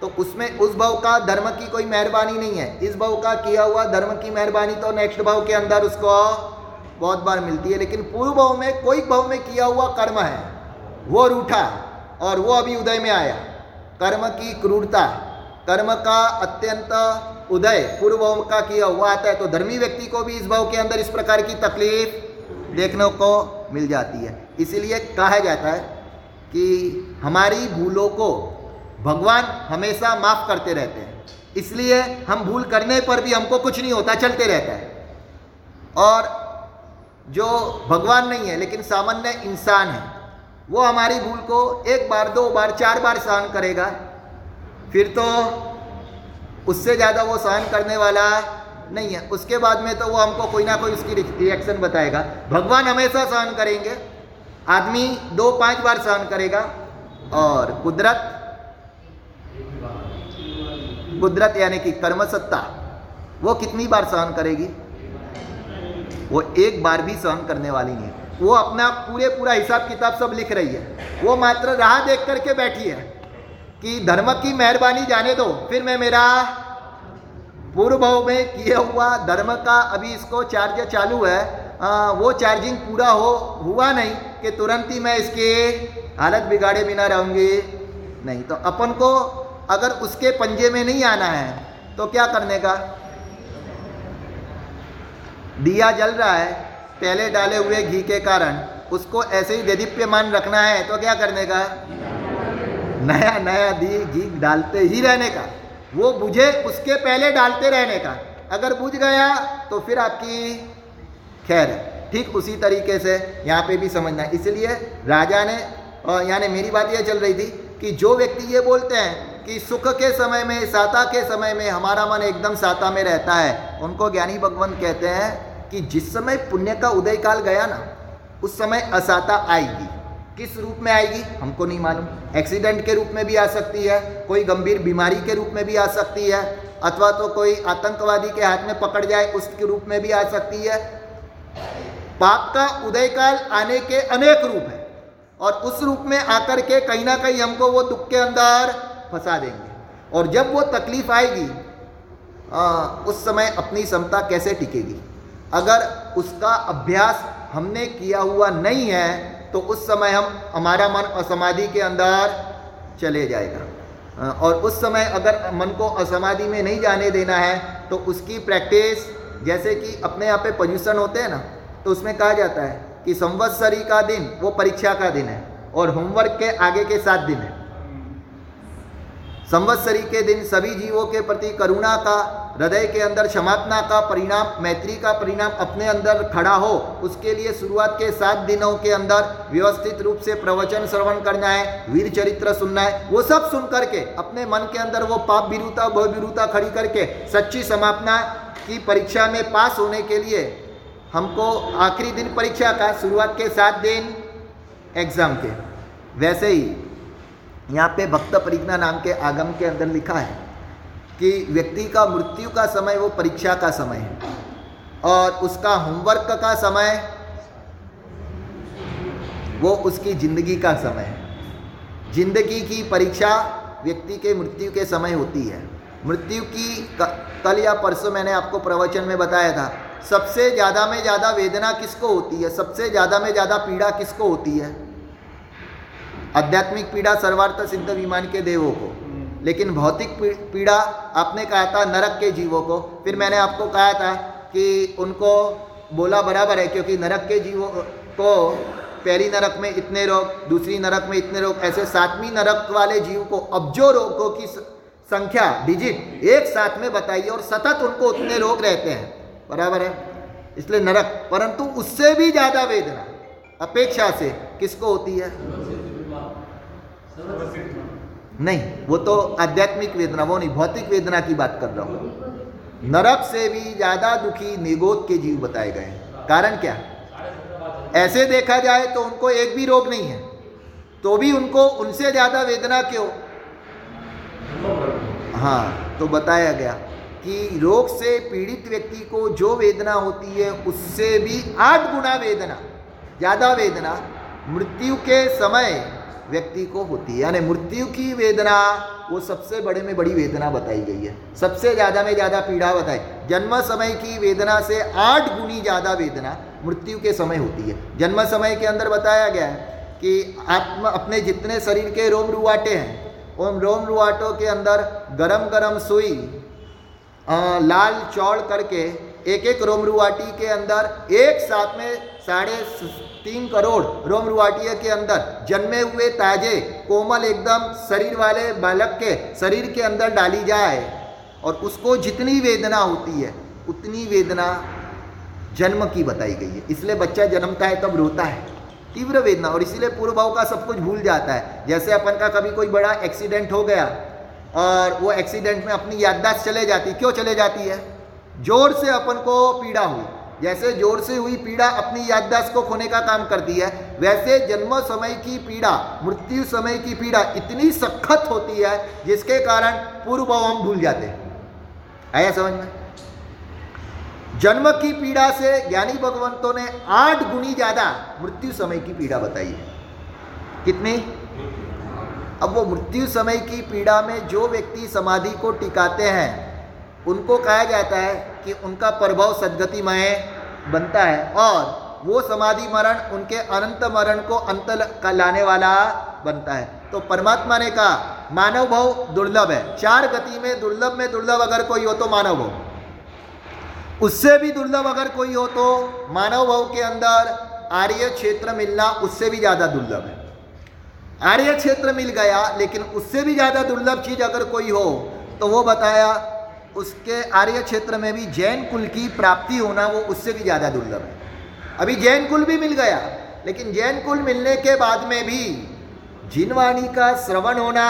तो उसमें उस भाव का धर्म की कोई मेहरबानी नहीं है। इस भाव का किया हुआ धर्म की मेहरबानी तो नेक्स्ट भाव के अंदर उसको बहुत बार मिलती है, लेकिन पूर्व भाव में, कोई भाव में किया हुआ कर्म है, वो रूठा और वो अभी उदय में आया। कर्म की क्रूरता कर्म का अत्यंत उदय पूर्व भाव का किया हुआ आता है तो धर्मी व्यक्ति को भी इस भाव के अंदर इस प्रकार की तकलीफ़ देखने को मिल जाती है। इसीलिए कहा जाता है कि हमारी भूलों को भगवान हमेशा माफ़ करते रहते हैं। इसलिए हम भूल करने पर भी हमको कुछ नहीं होता, चलते रहता है। और जो भगवान नहीं है, लेकिन सामान्य इंसान है, वो हमारी भूल को एक बार, दो बार, चार बार सहन करेगा। फिर तो उससे ज़्यादा वो सहन करने वाला नहीं है। उसके बाद में तो वो हमको कोई ना कोई उसकी रिएक्शन बताएगा। भगवान हमेशा सहन करेंगे। आदमी दो पाँच बार सहन करेगा और कुदरत कुदरत यानी कि कर्म सत्ता वो कितनी बार सहन करेगी? वो एक बार भी सहन करने वाली नहीं है। वो अपना पूरे पूरा हिसाब किताब सब लिख रही है। वो मात्र राह देख करके बैठी है कि धर्म की मेहरबानी जाने दो, फिर मैं मेरा पूर्व में किया हुआ धर्म का अभी इसको चार्ज चालू है। आ, वो चार्जिंग पूरा हो हुआ नहीं कि तुरंत ही मैं इसके हालत बिगाड़े बिना रहूँगी। नहीं तो अपन को अगर उसके पंजे में नहीं आना है तो क्या करने का? दिया जल रहा है पहले डाले हुए घी के कारण। उसको ऐसे ही देदीप्यमान रखना है तो क्या करने का? नया नया दी घी डालते ही रहने का। वो बुझे उसके पहले डालते रहने का। अगर बुझ गया तो फिर आपकी खैर है ठीक उसी तरीके से यहाँ पे भी समझना इसलिए राजा ने यानी मेरी बात यह चल रही थी कि जो व्यक्ति ये बोलते हैं कि सुख के समय में, साता के समय में हमारा मन एकदम साता में रहता है, उनको ज्ञानी भगवान कहते हैं कि जिस समय पुण्य का उदय काल गया ना, उस समय असाता आएगी। किस रूप में आएगी, हमको नहीं मालूम। एक्सीडेंट के रूप में भी आ सकती है, कोई गंभीर बीमारी के रूप में भी आ सकती है, अथवा तो कोई आतंकवादी के हाथ में पकड़ जाए, उसके रूप में भी आ सकती है पाप का उदय काल आने के अनेक रूप है और उस रूप में आकर के कहीं ना कहीं हमको वो दुख के अंदर फंसा देंगे। और जब वो तकलीफ़ आएगी आ, उस समय अपनी क्षमता कैसे टिकेगी? अगर उसका अभ्यास हमने किया हुआ नहीं है तो उस समय हम हमारा मन असमाधि के अंदर चले जाएगा। और उस समय अगर मन को असमाधि में नहीं जाने देना है तो उसकी प्रैक्टिस जैसे कि अपने यहाँ पे पोल्यूशन होते हैं ना तो उसमें कहा जाता है कि संवत्सरी का दिन, वो परीक्षा का दिन है और होमवर्क के आगे के सात दिन है। संवत्सरी के दिन सभी जीवों के प्रति करुणा का, हृदय के अंदर क्षमात्मा का परिणाम, मैत्री का परिणाम अपने अंदर खड़ा हो, उसके लिए शुरुआत के सात दिनों के अंदर व्यवस्थित रूप से प्रवचन श्रवण करना है, वीर चरित्र सुनना है, वो सब सुन करके, अपने मन के अंदर वो पाप विरुता भय विरुता खड़ी करके, सच्ची समापना की परीक्षा में पास होने के लिए हमको आखिरी दिन परीक्षा का शुरुआत के सात दिन एग्ज़ाम के। वैसे ही यहाँ पे भक्त परिज्ञा नाम के आगम के अंदर लिखा है कि व्यक्ति का मृत्यु का समय वो परीक्षा का समय है और उसका होमवर्क का समय वो उसकी ज़िंदगी का समय है। ज़िंदगी की परीक्षा व्यक्ति के मृत्यु के समय होती है। मृत्यु की, कल या परसों मैंने आपको प्रवचन में बताया था सबसे ज़्यादा में ज़्यादा वेदना किसको होती है? सबसे ज़्यादा में ज़्यादा पीड़ा किसको होती है? आध्यात्मिक पीड़ा सर्वार्थ सिद्ध विमान के देवों को। लेकिन भौतिक पीड़ा आपने कहा था नरक के जीवों को। फिर मैंने आपको कहा था कि उनको बोला बराबर है, क्योंकि नरक के जीवों को पहली नरक में इतने रोग, दूसरी नरक में इतने रोग, ऐसे सातवीं नरक वाले जीव को अब्जो रोगों की संख्या डिजिट एक साथ में बताइए और सतत उनको उतने रोग रहते हैं। बराबर है। इसलिए नरक, परंतु उससे भी ज़्यादा वेदना, अपेक्षा से किसको होती है? नहीं, वो तो आध्यात्मिक वेदना, वो नहीं, भौतिक वेदना की बात कर रहा हूँ। नरक से भी ज़्यादा दुखी निगोद के जीव बताए गए कारण क्या? ऐसे देखा जाए तो उनको एक भी रोग नहीं है। तो भी उनको, उनसे ज़्यादा वेदना क्यों? हाँ तो बताया गया। कि रोग से पीड़ित व्यक्ति को जो वेदना होती है, उससे भी आठ गुना वेदना, ज़्यादा वेदना मृत्यु के समय व्यक्ति को होती है। यानी मृत्यु की वेदना, वो सबसे बड़े में बड़ी वेदना बताई गई है। सबसे ज़्यादा में ज़्यादा पीड़ा बताई। जन्म समय की वेदना से आठ गुनी ज़्यादा वेदना मृत्यु के समय होती है। जन्म समय के अंदर बताया गया है कि आत्मा अपने जितने शरीर के रोम रुआटे हैं, उन रोम रुआटों के अंदर गरम गरम सुई लाल चौड़ करके एक एक रोम रुआटी के अंदर, एक साथ में साढ़े तीन करोड़ रोम रुआटिया के अंदर जन्मे हुए ताजे, कोमल एकदम शरीर वाले बालक के शरीर के अंदर डाली जाए और उसको जितनी वेदना होती है, उतनी वेदना जन्म की बताई गई है। इसलिए बच्चा जन्मता है, तब रोता है। तीव्र वेदना और इसीलिए पूर्व भाव का सब कुछ भूल जाता है। जैसे अपन का कभी कोई बड़ा एक्सीडेंट हो गया और वो एक्सीडेंट में अपनी याददाश्त चले जाती, क्यों चले जाती है? ज़ोर से अपन को पीड़ा हुई। जैसे ज़ोर से हुई पीड़ा अपनी याददाश्त को खोने का काम करती है, वैसे जन्म समय की पीड़ा, मृत्यु समय की पीड़ा इतनी सख्त होती है, जिसके कारण पूर्व हम भूल जाते हैं। आया समझ में? जन्म की पीड़ा से ज्ञानी भगवंतों ने आठ गुनी ज़्यादा मृत्यु समय की पीड़ा बताई है। कितनी? अब वो मृत्यु समय की पीड़ा में जो व्यक्ति समाधि को टिकाते हैं, उनको कहा जाता है कि उनका प्रभाव सदगतिमय बनता है और वो समाधि मरण उनके अनंत मरण को अंत का लाने वाला बनता है। तो परमात्मा ने कहा, मानव भाव दुर्लभ है। चार गति में दुर्लभ में दुर्लभ अगर कोई हो तो मानव भाव। उससे भी दुर्लभ अगर कोई हो तो मानव भाव के अंदर आर्य क्षेत्र मिलना उससे भी ज़्यादा दुर्लभ है। आर्य क्षेत्र मिल गया, लेकिन उससे भी ज़्यादा दुर्लभ चीज़ अगर कोई हो तो वो बताया उसके आर्य क्षेत्र में भी जैन कुल की प्राप्ति होना वो उससे भी ज़्यादा दुर्लभ है। अभी जैन कुल भी मिल गया, लेकिन जैन कुल मिलने के बाद में भी जिनवाणी का श्रवण होना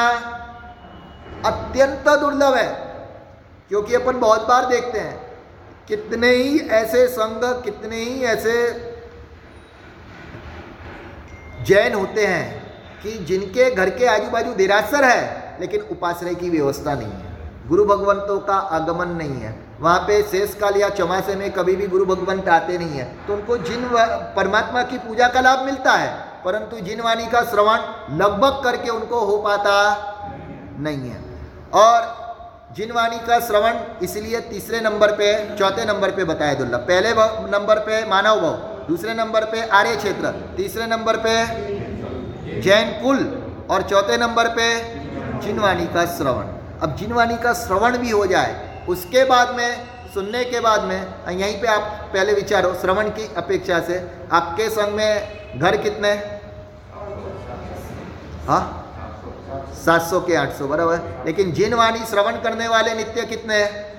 अत्यंत दुर्लभ है, क्योंकि अपन बहुत बार देखते हैं, कितने ही ऐसे संघ कितने ही ऐसे जैन होते हैं कि जिनके घर के आजू बाजू देरासर है, लेकिन उपाश्रय की व्यवस्था नहीं है। गुरु भगवंतों का आगमन नहीं है। वहाँ पे शेष काल या चौमासे में कभी भी गुरु भगवंत आते नहीं है। तो उनको जिन परमात्मा की पूजा का लाभ मिलता है, परंतु जिनवाणी का श्रवण लगभग करके उनको हो पाता नहीं है। और जिनवाणी का श्रवण इसलिए तीसरे नंबर पे, चौथे नंबर पे बताया दुर्लभ पहले नंबर पे मानव भाव, दूसरे नंबर पे आर्य क्षेत्र, तीसरे नंबर पे जैन कुल और चौथे नंबर पे जिनवाणी का श्रवण। अब जिनवाणी का श्रवण भी हो जाए, उसके बाद में, सुनने के बाद में यहीं पे आप पहले विचारो, श्रवण की अपेक्षा से। आपके संग में घर कितने? हाँ? सात सौ के आठ सौ, बराबर। लेकिन जिनवाणी श्रवण करने वाले नित्य कितने हैं?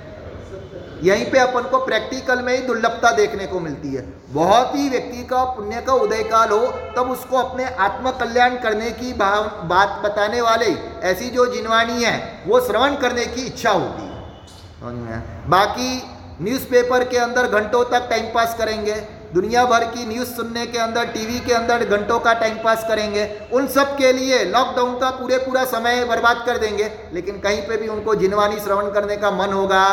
यहीं पे अपन को प्रैक्टिकल में ही दुर्लभता देखने को मिलती है। बहुत ही व्यक्ति का, पुण्य का, उदय काल हो तब उसको अपने आत्म कल्याण करने की बात बताने वाले ऐसी जो जिनवाणी है, वो श्रवण करने की इच्छा होती है। बाकी न्यूज़पेपर के अंदर घंटों तक टाइम पास करेंगे, दुनिया भर की न्यूज़ सुनने के अंदर टीवी के अंदर घंटों का टाइम पास करेंगे, उन सब के लिए लॉकडाउन का पूरे पूरा समय बर्बाद कर देंगे, लेकिन कहीं पे भी उनको जिनवानी श्रवण करने का मन होगा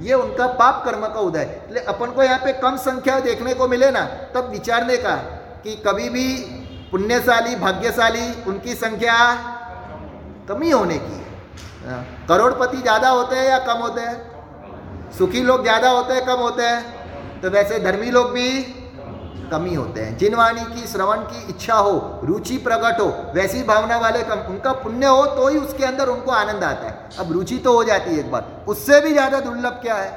ये उनका पाप कर्म का उदय। इसलिए अपन को यहाँ पे कम संख्या देखने को मिले ना तब विचारने का कि कभी भी पुण्यशाली भाग्यशाली उनकी संख्या कमी होने की हाँ, करोड़पति ज़्यादा होते हैं या कम होते हैं? सुखी लोग ज़्यादा होते हैं कम होते हैं। तो वैसे धर्मी लोग भी कमी होते हैं। जिन वाणी की, श्रवण की इच्छा हो, रुचि प्रकट हो, वैसी भावना वाले कम, उनका पुण्य हो तो ही उसके अंदर उनको आनंद आता है। अब रुचि तो हो जाती है एक बार। उससे भी ज़्यादा दुर्लभ क्या है?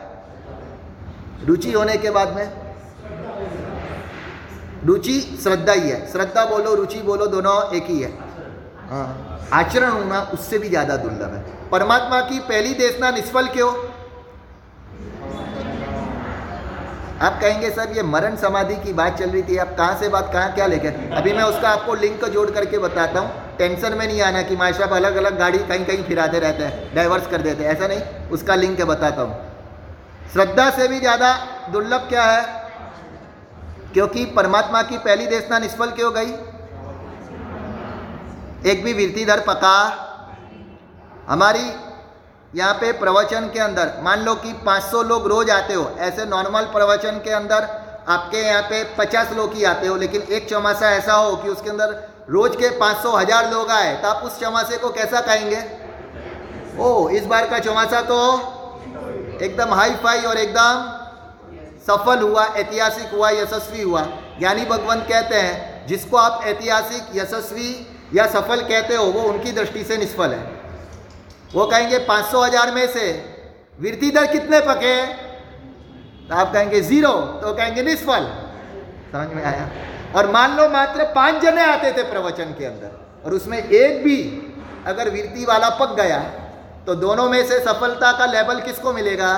रुचि होने के बाद में? रुचि श्रद्धा ही है। श्रद्धा बोलो, रुचि बोलो, दोनों एक ही है। हाँ। आचरण होना उससे भी ज़्यादा दुर्लभ है। परमात्मा की पहली देशना निष्फल क्यों? आप कहेंगे, सर, ये मरण समाधि की बात चल रही थी, आप कहाँ से बात, कहाँ क्या लेकर अभी मैं उसका आपको लिंक जोड़ करके बताता हूँ। टेंशन में नहीं आना कि माशा अलग अलग गाड़ी कहीं कहीं फिराते रहते हैं डाइवर्स कर देते हैं, ऐसा नहीं। उसका लिंक बताता हूँ। श्रद्धा से भी ज़्यादा दुर्लभ क्या है? क्योंकि परमात्मा की पहली देशना निष्फल क्यों गई? एक भी वीरतीधर पका। हमारी यहाँ पे प्रवचन के अंदर, मान लो कि 500 लोग रोज आते हो, ऐसे नॉर्मल प्रवचन के अंदर आपके यहाँ पे 50 लोग ही आते हो, लेकिन एक चौमासा ऐसा हो कि उसके अंदर रोज के 500 हज़ार लोग आए तो आप उस चौमासे को कैसा कहेंगे ओ इस बार का चौमासा तो एकदम हाई फाई और एकदम सफल हुआ, ऐतिहासिक हुआ, यशस्वी हुआ। ज्ञानी भगवंत कहते हैं, जिसको आप ऐतिहासिक, यशस्वी या सफल कहते हो, वो उनकी दृष्टि से निष्फल है। वो कहेंगे पाँच सौ हज़ार में से वृद्धि दर कितने पके तो आप कहेंगे ज़ीरो तो कहेंगे निष्फल। समझ में आया? और मान लो मात्र पाँच जने आते थे प्रवचन के अंदर, और उसमें एक भी अगर वृत्ति वाला पक गया तो दोनों में से सफलता का लेवल किसको मिलेगा?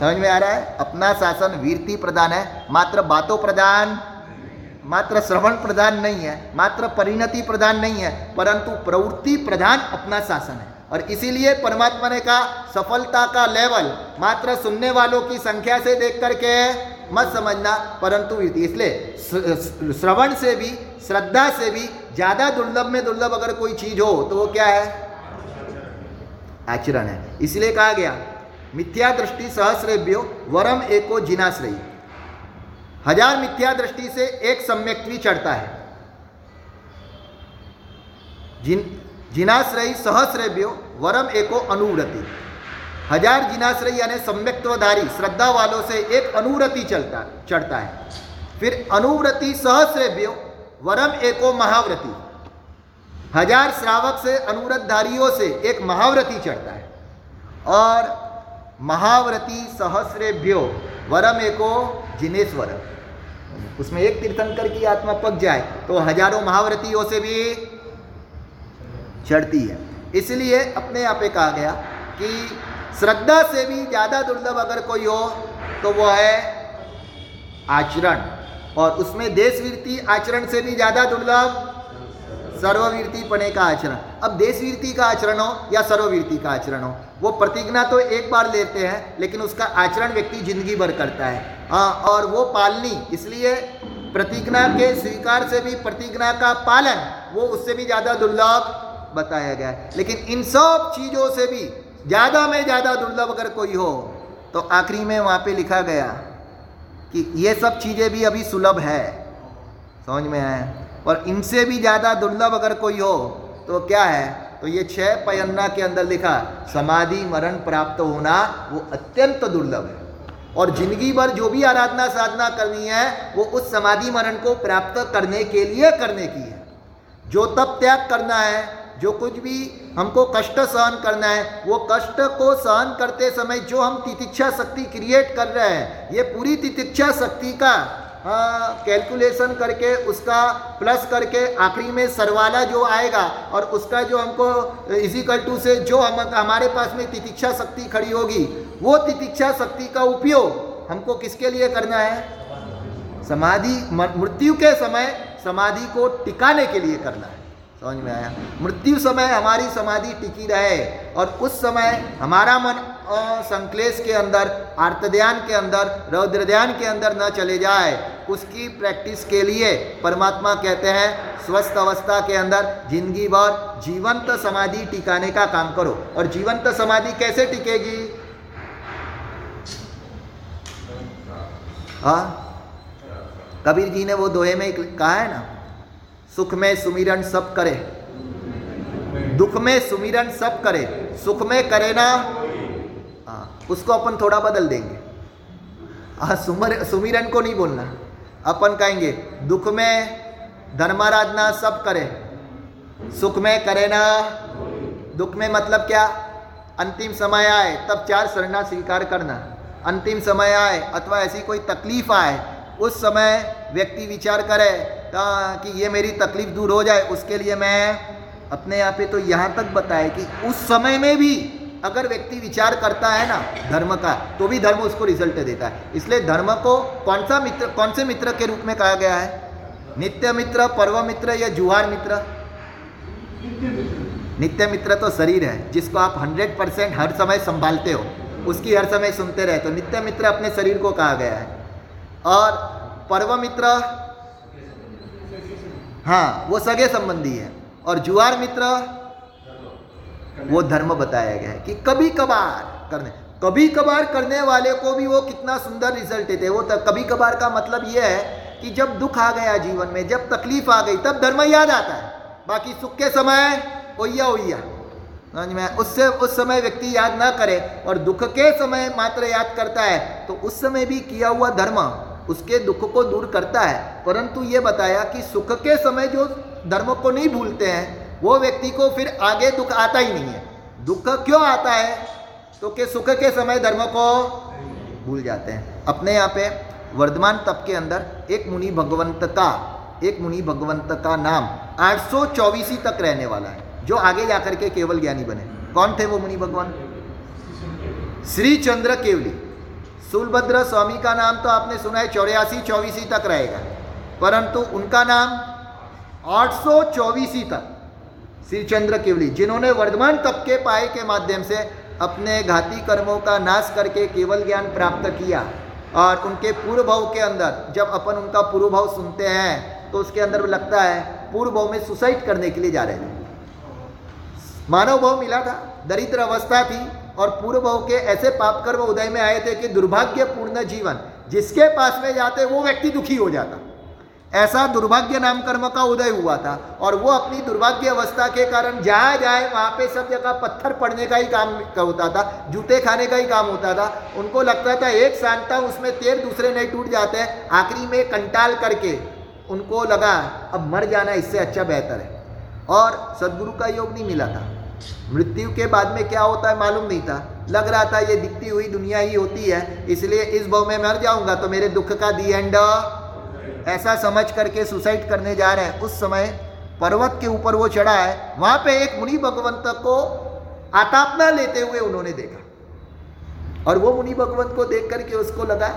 समझ में आ रहा है? अपना शासन वीरती प्रदान है, मात्र बातों प्रदान मात्र श्रवण प्रधान नहीं है, मात्र परिणति प्रधान नहीं है, परंतु प्रवृत्ति प्रधान अपना शासन है। और इसीलिए परमात्मा ने कहा, सफलता का लेवल मात्र सुनने वालों की संख्या से देख करके मत समझना, परंतु इसलिए श्रवण से भी, श्रद्धा से भी ज़्यादा दुर्लभ में दुर्लभ अगर कोई चीज़ हो तो वो क्या है? आचरण है। इसलिए कहा गया, मिथ्या दृष्टि सहस्रेभ्यो वरम एको जिनाश्रयी। हज़ार मिथ्या दृष्टि से एक सम्यक्ति चढ़ता है। जिन, जिनाश्रयी सहस्रेभ्यो वरम एको अनुव्रति। हज़ार जिनाश्रयी यानी सम्यक्तवधारी श्रद्धा वालों से एक अनुव्रति चलता, चढ़ता है। फिर अनुव्रति सहस्रेभ्यो वरम एको महाव्रति। हज़ार श्रावक से अनुव्रतधारियों से एक महाव्रति चढ़ता है। और महाव्रति सहस्रेभ्यो वरम एको जिनेश्वर उसमें एक तीर्थंकर की आत्मा पक जाए तो हज़ारों महाव्रतियों से भी चढ़ती है। इसलिए अपने यहाँ पे कहा गया कि श्रद्धा से भी ज़्यादा दुर्लभ अगर कोई हो तो वो है आचरण। और उसमें देशवीरती आचरण से भी ज़्यादा दुर्लभ सर्ववीरती पने का आचरण। अब देशवीरती का आचरण हो या सर्ववीरती का आचरण हो वो प्रतिज्ञा तो एक बार लेते हैं लेकिन उसका आचरण व्यक्ति ज़िंदगी भर करता है। आ, और वो पालनी इसलिए प्रतिज्ञा के स्वीकार से भी प्रतिज्ञा का पालन वो उससे भी ज़्यादा दुर्लभ बताया गया है। लेकिन इन सब चीज़ों से भी ज़्यादा में ज़्यादा दुर्लभ अगर कोई हो तो आखिरी में वहाँ पे लिखा गया कि ये सब चीज़ें भी अभी सुलभ है। समझ में आया? और इनसे भी ज़्यादा दुर्लभ अगर कोई हो तो क्या है? तो ये छह पयन्ना के अंदर लिखा, समाधि, मरण प्राप्त होना, वो अत्यंत दुर्लभ है। और ज़िंदगी भर जो भी आराधना साधना करनी है, वो उस समाधि, मरण को प्राप्त करने के लिए करने की है। जो तप त्याग करना है, जो कुछ भी हमको कष्ट सहन करना है, वो कष्ट को सहन करते समय जो हम तितिक्षा शक्ति क्रिएट कर रहे हैं, ये पूरी तितिक्षा शक्ति का कैलकुलेशन करके उसका प्लस करके आखिरी में सरवाला जो आएगा और उसका जो हमको इजिकल टू से जो हम, हमारे पास में तितिक्षा शक्ति खड़ी होगी, वो तितिक्षा शक्ति का उपयोग हमको किसके लिए करना है? समाधि मृत्यु के समय समाधि को टिकाने के लिए करना है। समझ में आया? मृत्यु समय हमारी समाधि टिकी रहे और उस समय हमारा मन संक्लेश के अंदर, आर्तध्यान के अंदर रौद्र ध्यान के अंदर न चले जाए। उसकी प्रैक्टिस के लिए परमात्मा कहते हैं, स्वस्थ अवस्था के अंदर ज़िंदगी भर जीवंत समाधि टिकाने का काम करो। और जीवंत समाधि कैसे टिकेगी? हाँ? कबीर जी ने वो दोहे में कहा है ना, सुख में सुमिरन सब करे। दुख में सुमिरन सब करे। सुख में करे ना हाँ उसको अपन थोड़ा बदल देंगे। हाँ सुमर, सुमिरन को नहीं बोलना। अपन कहेंगे, दुख में धर्माराधना सब करे, सुख में करे ना। दुख में मतलब क्या? अंतिम समय आए, तब चार शरणा स्वीकार करना। अंतिम समय आए, अथवा ऐसी कोई तकलीफ़ आए, उस समय व्यक्ति विचार करे कि ये मेरी तकलीफ़ दूर हो जाए, उसके लिए मैं अपने यहाँ पे तो यहाँ तक बताए कि उस समय में भी अगर व्यक्ति विचार करता है ना धर्म का तो भी धर्म उसको रिज़ल्ट देता है। इसलिए धर्म को कौन सा मित्र, कौन से मित्र के रूप में कहा गया है? नित्य मित्र, पर्व मित्र या जुहार मित्र? नित्य मित्र तो शरीर है, जिसको आप हंड्रेड परसेंट हर समय संभालते हो, उसकी हर समय सुनते रहे तो नित्य मित्र अपने शरीर को कहा गया है। और पर्व मित्र हाँ वो सगे संबंधी है। और जुआर मित्र वो धर्म बताया गया है कि कभी कभार करने, कभी कभार करने वाले को भी वो कितना सुंदर रिज़ल्ट देते वो कभी कभार का मतलब ये है कि जब दुख आ गया जीवन में, जब तकलीफ़ आ गई, तब धर्म याद आता है। बाकी सुख के समय ओया ओया में? उससे, उस समय व्यक्ति याद ना करे और दुख के समय मात्र याद करता है तो उस समय भी किया हुआ धर्म उसके दुख को दूर करता है। परंतु ये बताया कि सुख के समय जो धर्म को नहीं भूलते हैं वो व्यक्ति को फिर आगे दुख आता ही नहीं है। दुख क्यों आता है? तो कि सुख के समय धर्म को भूल जाते हैं। अपने यहाँ पे वर्धमान तप के अंदर एक मुनि भगवंत का, एक मुनि भगवंत का नाम आठ सौ तक रहने वाला है, जो आगे जाकर के केवल ज्ञानी बने। कौन थे वो मुनि भगवान? श्री चंद्र केवली। सुलभद्र स्वामी का नाम तो आपने सुना है, चौरासी, चौबीसी तक रहेगा। परंतु उनका नाम आठ सौ तक श्री चंद्र केवली, जिन्होंने वर्धमान तप के पाए के माध्यम से अपने घाती कर्मों का नाश करके केवल ज्ञान प्राप्त किया और उनके पूर्व भाव के अंदर, जब अपन उनका पूर्व भाव सुनते हैं तो उसके अंदर लगता है पूर्व भाव में सुसाइड करने के लिए जा रहे थे। मानव भाव मिला था, दरिद्र अवस्था थी, और पूर्व भाव के ऐसे पाप कर्म उदय में आए थे कि दुर्भाग्यपूर्ण जीवन, जिसके पास में जाते वो व्यक्ति दुखी हो जाता। ऐसा दुर्भाग्य नाम कर्म का उदय हुआ था और वो अपनी दुर्भाग्य अवस्था के कारण जहाँ जाए, वहाँ पे सब जगह पत्थर पड़ने का ही काम का होता था, जूते खाने का ही काम होता था। उनको लगता था एक शांता उसमें तेर दूसरे नहीं टूट जाते। हैं आखिरी में कंटाल करके उनको लगा, अब मर जाना इससे अच्छा बेहतर है। और सदगुरु का योग नहीं मिला था। मृत्यु के बाद में क्या होता है मालूम नहीं था। लग रहा था ये दिखती हुई दुनिया ही होती है, इसलिए इस भाव में मर जाऊँगा तो मेरे दुख का दी एंड ऐसा समझ करके सुसाइड करने जा रहे हैं। उस समय पर्वत के ऊपर वो चढ़ा है, वहाँ पे एक मुनि भगवंत को आतापना लेते हुए उन्होंने देखा। और वो मुनि भगवंत को देख करके उसको लगा,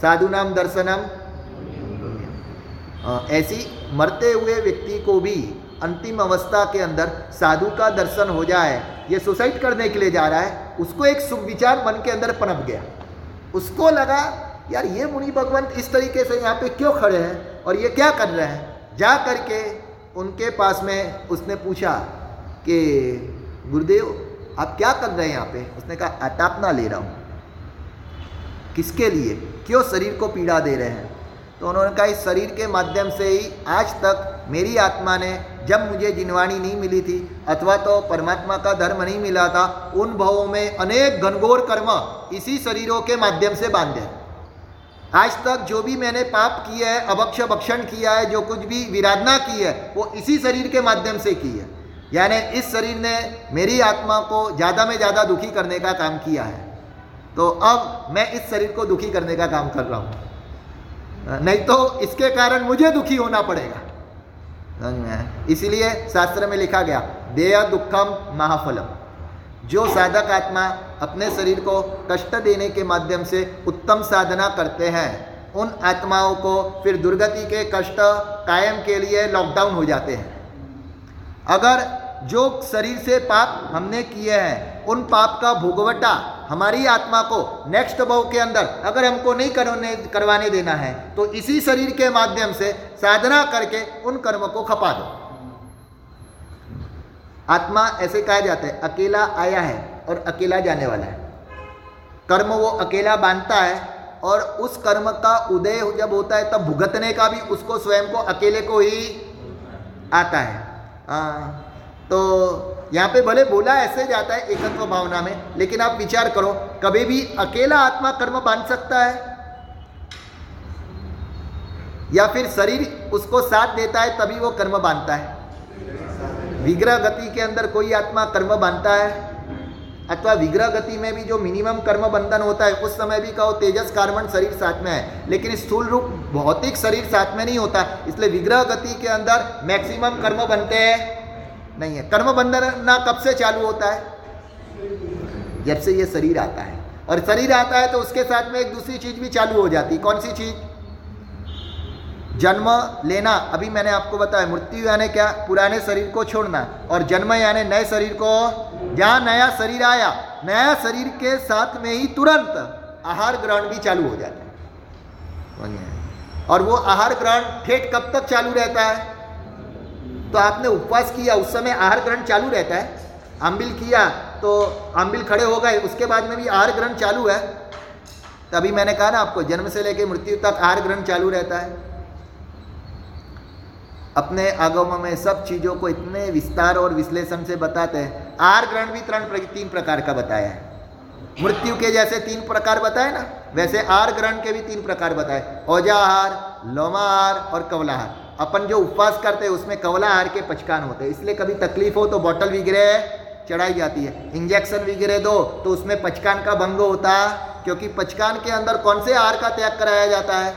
साधु नाम दर्शनम ऐसी मरते हुए व्यक्ति को भी अंतिम अवस्था के अंदर साधु का दर्शन हो जाए, ये सुसाइड करने के लिए जा रहा है, उसको एक सुविचार मन के अंदर पनप गया। उसको लगा यार ये मुनि भगवंत इस तरीके से यहाँ पे क्यों खड़े हैं और ये क्या कर रहे हैं? जा करके उनके पास में उसने पूछा कि, गुरुदेव, आप क्या कर रहे हैं यहाँ पे? उसने कहा अटापना ले रहा हूँ। किसके लिए? क्यों शरीर को पीड़ा दे रहे हैं? तो उन्होंने कहा, इस शरीर के माध्यम से ही आज तक मेरी आत्मा ने, जब मुझे जिनवाणी नहीं मिली थी, अथवा तो परमात्मा का धर्म नहीं मिला था, उन भावों में अनेक घनघोर कर्म इसी शरीरों के माध्यम से बांधे आज तक जो भी मैंने पाप किया है, अभक्ष भक्षण किया है, जो कुछ भी विराधना की है, वो इसी शरीर के माध्यम से की है। यानी इस शरीर ने मेरी आत्मा को ज़्यादा में ज़्यादा दुखी करने का काम किया है। तो अब मैं इस शरीर को दुखी करने का काम कर रहा हूँ। नहीं तो इसके कारण मुझे दुखी होना पड़ेगा। इसीलिए शास्त्र में लिखा गया, देय दुखम महाफलम। जो साधक आत्मा अपने शरीर को कष्ट देने के माध्यम से उत्तम साधना करते हैं, उन आत्माओं को फिर दुर्गति के कष्ट, कायम के लिए लॉकडाउन हो जाते हैं। अगर जो शरीर से पाप हमने किए हैं, उन पाप का भोगवटा हमारी आत्मा को नेक्स्ट भाव के अंदर अगर हमको नहीं करने, करवाने देना है तो इसी शरीर के माध्यम से साधना करके उन कर्म को खपा दो। आत्मा ऐसे कहा जाता है अकेला आया है और अकेला जाने वाला है। कर्म वो अकेला बांधता है और उस कर्म का उदय जब होता है तब भुगतने का भी उसको स्वयं को अकेले को ही आता है। आ, तो यहाँ पे भले बोला ऐसे जाता है एकत्व भावना में लेकिन आप विचार करो कभी भी अकेला आत्मा कर्म बाँध सकता है? या फिर शरीर उसको साथ देता है तभी वो कर्म बांधता है? विग्रह गति के अंदर कोई आत्मा कर्म बांधता है? अथवा विग्रह गति में भी जो मिनिमम कर्म बंधन होता है, उस समय भी कहो तेजस कार्बन शरीर साथ में है, लेकिन स्थूल रूप भौतिक शरीर साथ में नहीं होता, इसलिए विग्रह गति के अंदर मैक्सिमम कर्म बनते हैं। नहीं है। कर्म बंधन ना कब से चालू होता है? जब से ये शरीर आता है। और शरीर आता है तो उसके साथ में एक दूसरी चीज़ भी चालू हो जाती कौन सी चीज़? जन्म लेना, अभी मैंने आपको बताया, मृत्यु यानी क्या, पुराने शरीर को छोड़ना, और जन्म यानी नए शरीर को जहाँ नया शरीर आया, नया शरीर के साथ में ही तुरंत आहार ग्रहण भी चालू हो जाता है। और वो आहार ग्रहण ठेठ कब तक चालू रहता है? तो आपने उपवास किया, उस समय आहार ग्रहण चालू रहता है। आम्बिल किया तो आम्बिल खड़े हो गए, उसके बाद में भी आहार ग्रहण चालू है। तभी मैंने कहा ना आपको, जन्म से लेकर मृत्यु तक आहार ग्रहण चालू रहता है। अपने आगम में सब चीज़ों को इतने विस्तार और विश्लेषण से बताते हैं। आर ग्रहण भी त्रण तीन प्रकार का बताया है। मृत्यु के जैसे तीन प्रकार बताए ना, वैसे आर ग्रहण के भी तीन प्रकार बताए। औजाहार लोमाहार और कवलाहार। अपन जो उपवास करते हैं, उसमें कवलाहार के पचकान होते हैं। इसलिए कभी तकलीफ़ हो तो बॉटल वगैरह चढ़ाई जाती है। इंजेक्शन वगैरह दो तो उसमें पचकान का भंग होता, क्योंकि पचकान के अंदर कौन से आहार का त्याग कराया जाता है?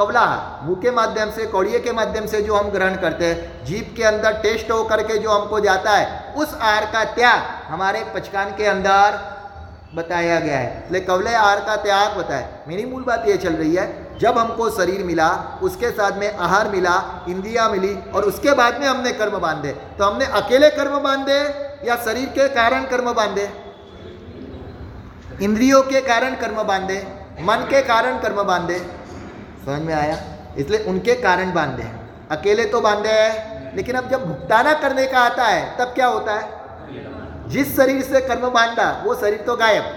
कवला मुँह के माध्यम से, कौड़िए के माध्यम से जो हम ग्रहण करते हैं, जीप के अंदर टेस्ट हो करके जो हमको जाता है, उस आहार का त्याग हमारे पचकान के अंदर बताया गया है। इसलिए कवले आहार का त्याग बताए मेरी मूल बात ये चल रही है, जब हमको शरीर मिला, उसके साथ में आहार मिला, इंद्रिया मिली, और उसके बाद में हमने कर्म बांधे तो हमने अकेले कर्म बांधे या शरीर के कारण कर्म बांधे? इंद्रियों के कारण कर्म बांधे, मन के कारण कर्म बांधे समझ में आया? इसलिए उनके कारण बांधे हैं। अकेले तो बांधे हैं, लेकिन अब जब भुगताना करने का आता है, तब क्या होता है? जिस शरीर से कर्म बांधा, वो शरीर तो गायब।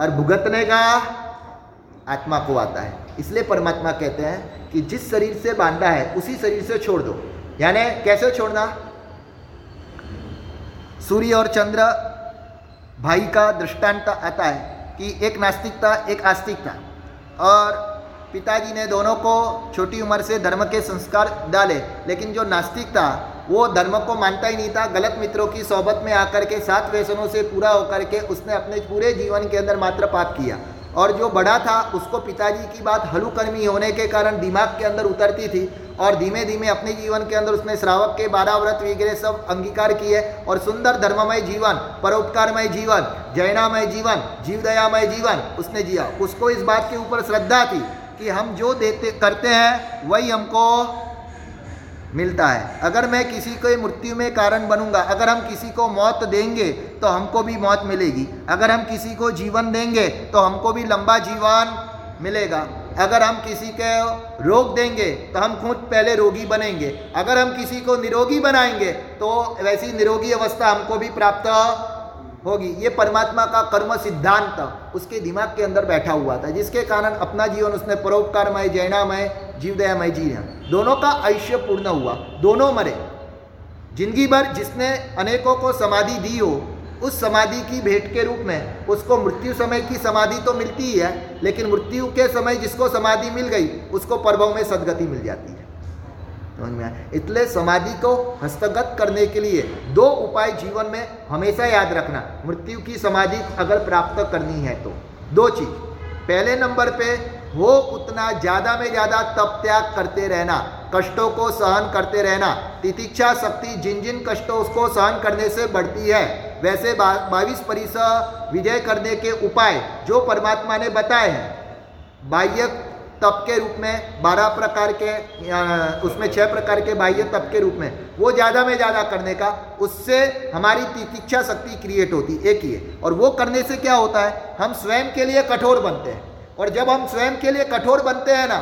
और भुगतने का आत्मा को आता है। इसलिए परमात्मा कहते हैं कि जिस शरीर से बांधा है, उसी शरीर से छोड़ दो। यानी कैसे छोड़ना? सूर्य और चंद्र भाई का दृष्टांत आता है कि एक नास्तिकता, एक आस्तिकता। और पिताजी ने दोनों को छोटी उम्र से धर्म के संस्कार डाले, लेकिन जो नास्तिक था, वो धर्म को मानता ही नहीं था। गलत मित्रों की सोबत में आकर के सात व्यसनों से पूरा होकर के उसने अपने पूरे जीवन के अंदर मात्र पाप किया। और जो बड़ा था, उसको पिताजी की बात हलुकर्मी होने के कारण दिमाग के अंदर उतरती थी और धीमे धीमे अपने जीवन के अंदर उसने श्रावक के बारह व्रत वगैरह सब अंगीकार किए। और सुंदर धर्ममय जीवन, परोपकारमय जीवन, जैनामय जीवन, जीवदयामय जीवन उसने जिया। उसको इस बात के ऊपर श्रद्धा थी कि हम जो देते, करते हैं, वही हमको मिलता है। अगर मैं किसी को मृत्यु में कारण बनूँगा, अगर हम किसी को मौत देंगे तो हमको भी मौत मिलेगी। अगर हम किसी को जीवन देंगे तो हमको भी लंबा जीवन मिलेगा। अगर हम किसी के रोग देंगे तो हम खुद पहले रोगी बनेंगे। अगर हम किसी को निरोगी बनाएँगे तो वैसी निरोगी अवस्था हमको भी प्राप्त होगी। ये परमात्मा का कर्म सिद्धांत उसके दिमाग के अंदर बैठा हुआ था, जिसके कारण अपना जीवन उसने परोपकारमय, जैनामय, जीवदयामय जी दोनों का आयुष्य पूर्ण हुआ। दोनों मरे। ज़िंदगी भर जिसने अनेकों को समाधि दी हो, उस समाधि की भेंट के रूप में उसको मृत्यु समय की समाधि तो मिलती ही है, लेकिन मृत्यु के समय जिसको समाधि मिल गई, उसको पर्वों में सदगति मिल जाती है। समझ में आया? इसलिए समाधि को हस्तगत करने के लिए दो उपाय जीवन में हमेशा याद रखना। मृत्यु की समाधि अगर प्राप्त करनी है तो। दो चीज़। पहले नंबर पे हो उतना ज़्यादा में ज़्यादा तप त्याग करते रहना, कष्टों को सहन करते रहना। तितिक्षा शक्ति जिन जिन कष्टों उसको सहन करने से बढ़ती है, वैसे बाईस परिसर विजय करने के उपाय जो परमात्मा ने बताए हैं। बाह्य तप के रूप में, बारह प्रकार के उसमें छह प्रकार के बाह्य तप के रूप में। वो ज़्यादा में ज़्यादा करने का, उससे हमारी तितिक्षा शक्ति क्रिएट होती, एक ही है। और वो करने से क्या होता है, हम स्वयं के लिए कठोर बनते हैं। और जब हम स्वयं के लिए कठोर बनते हैं ना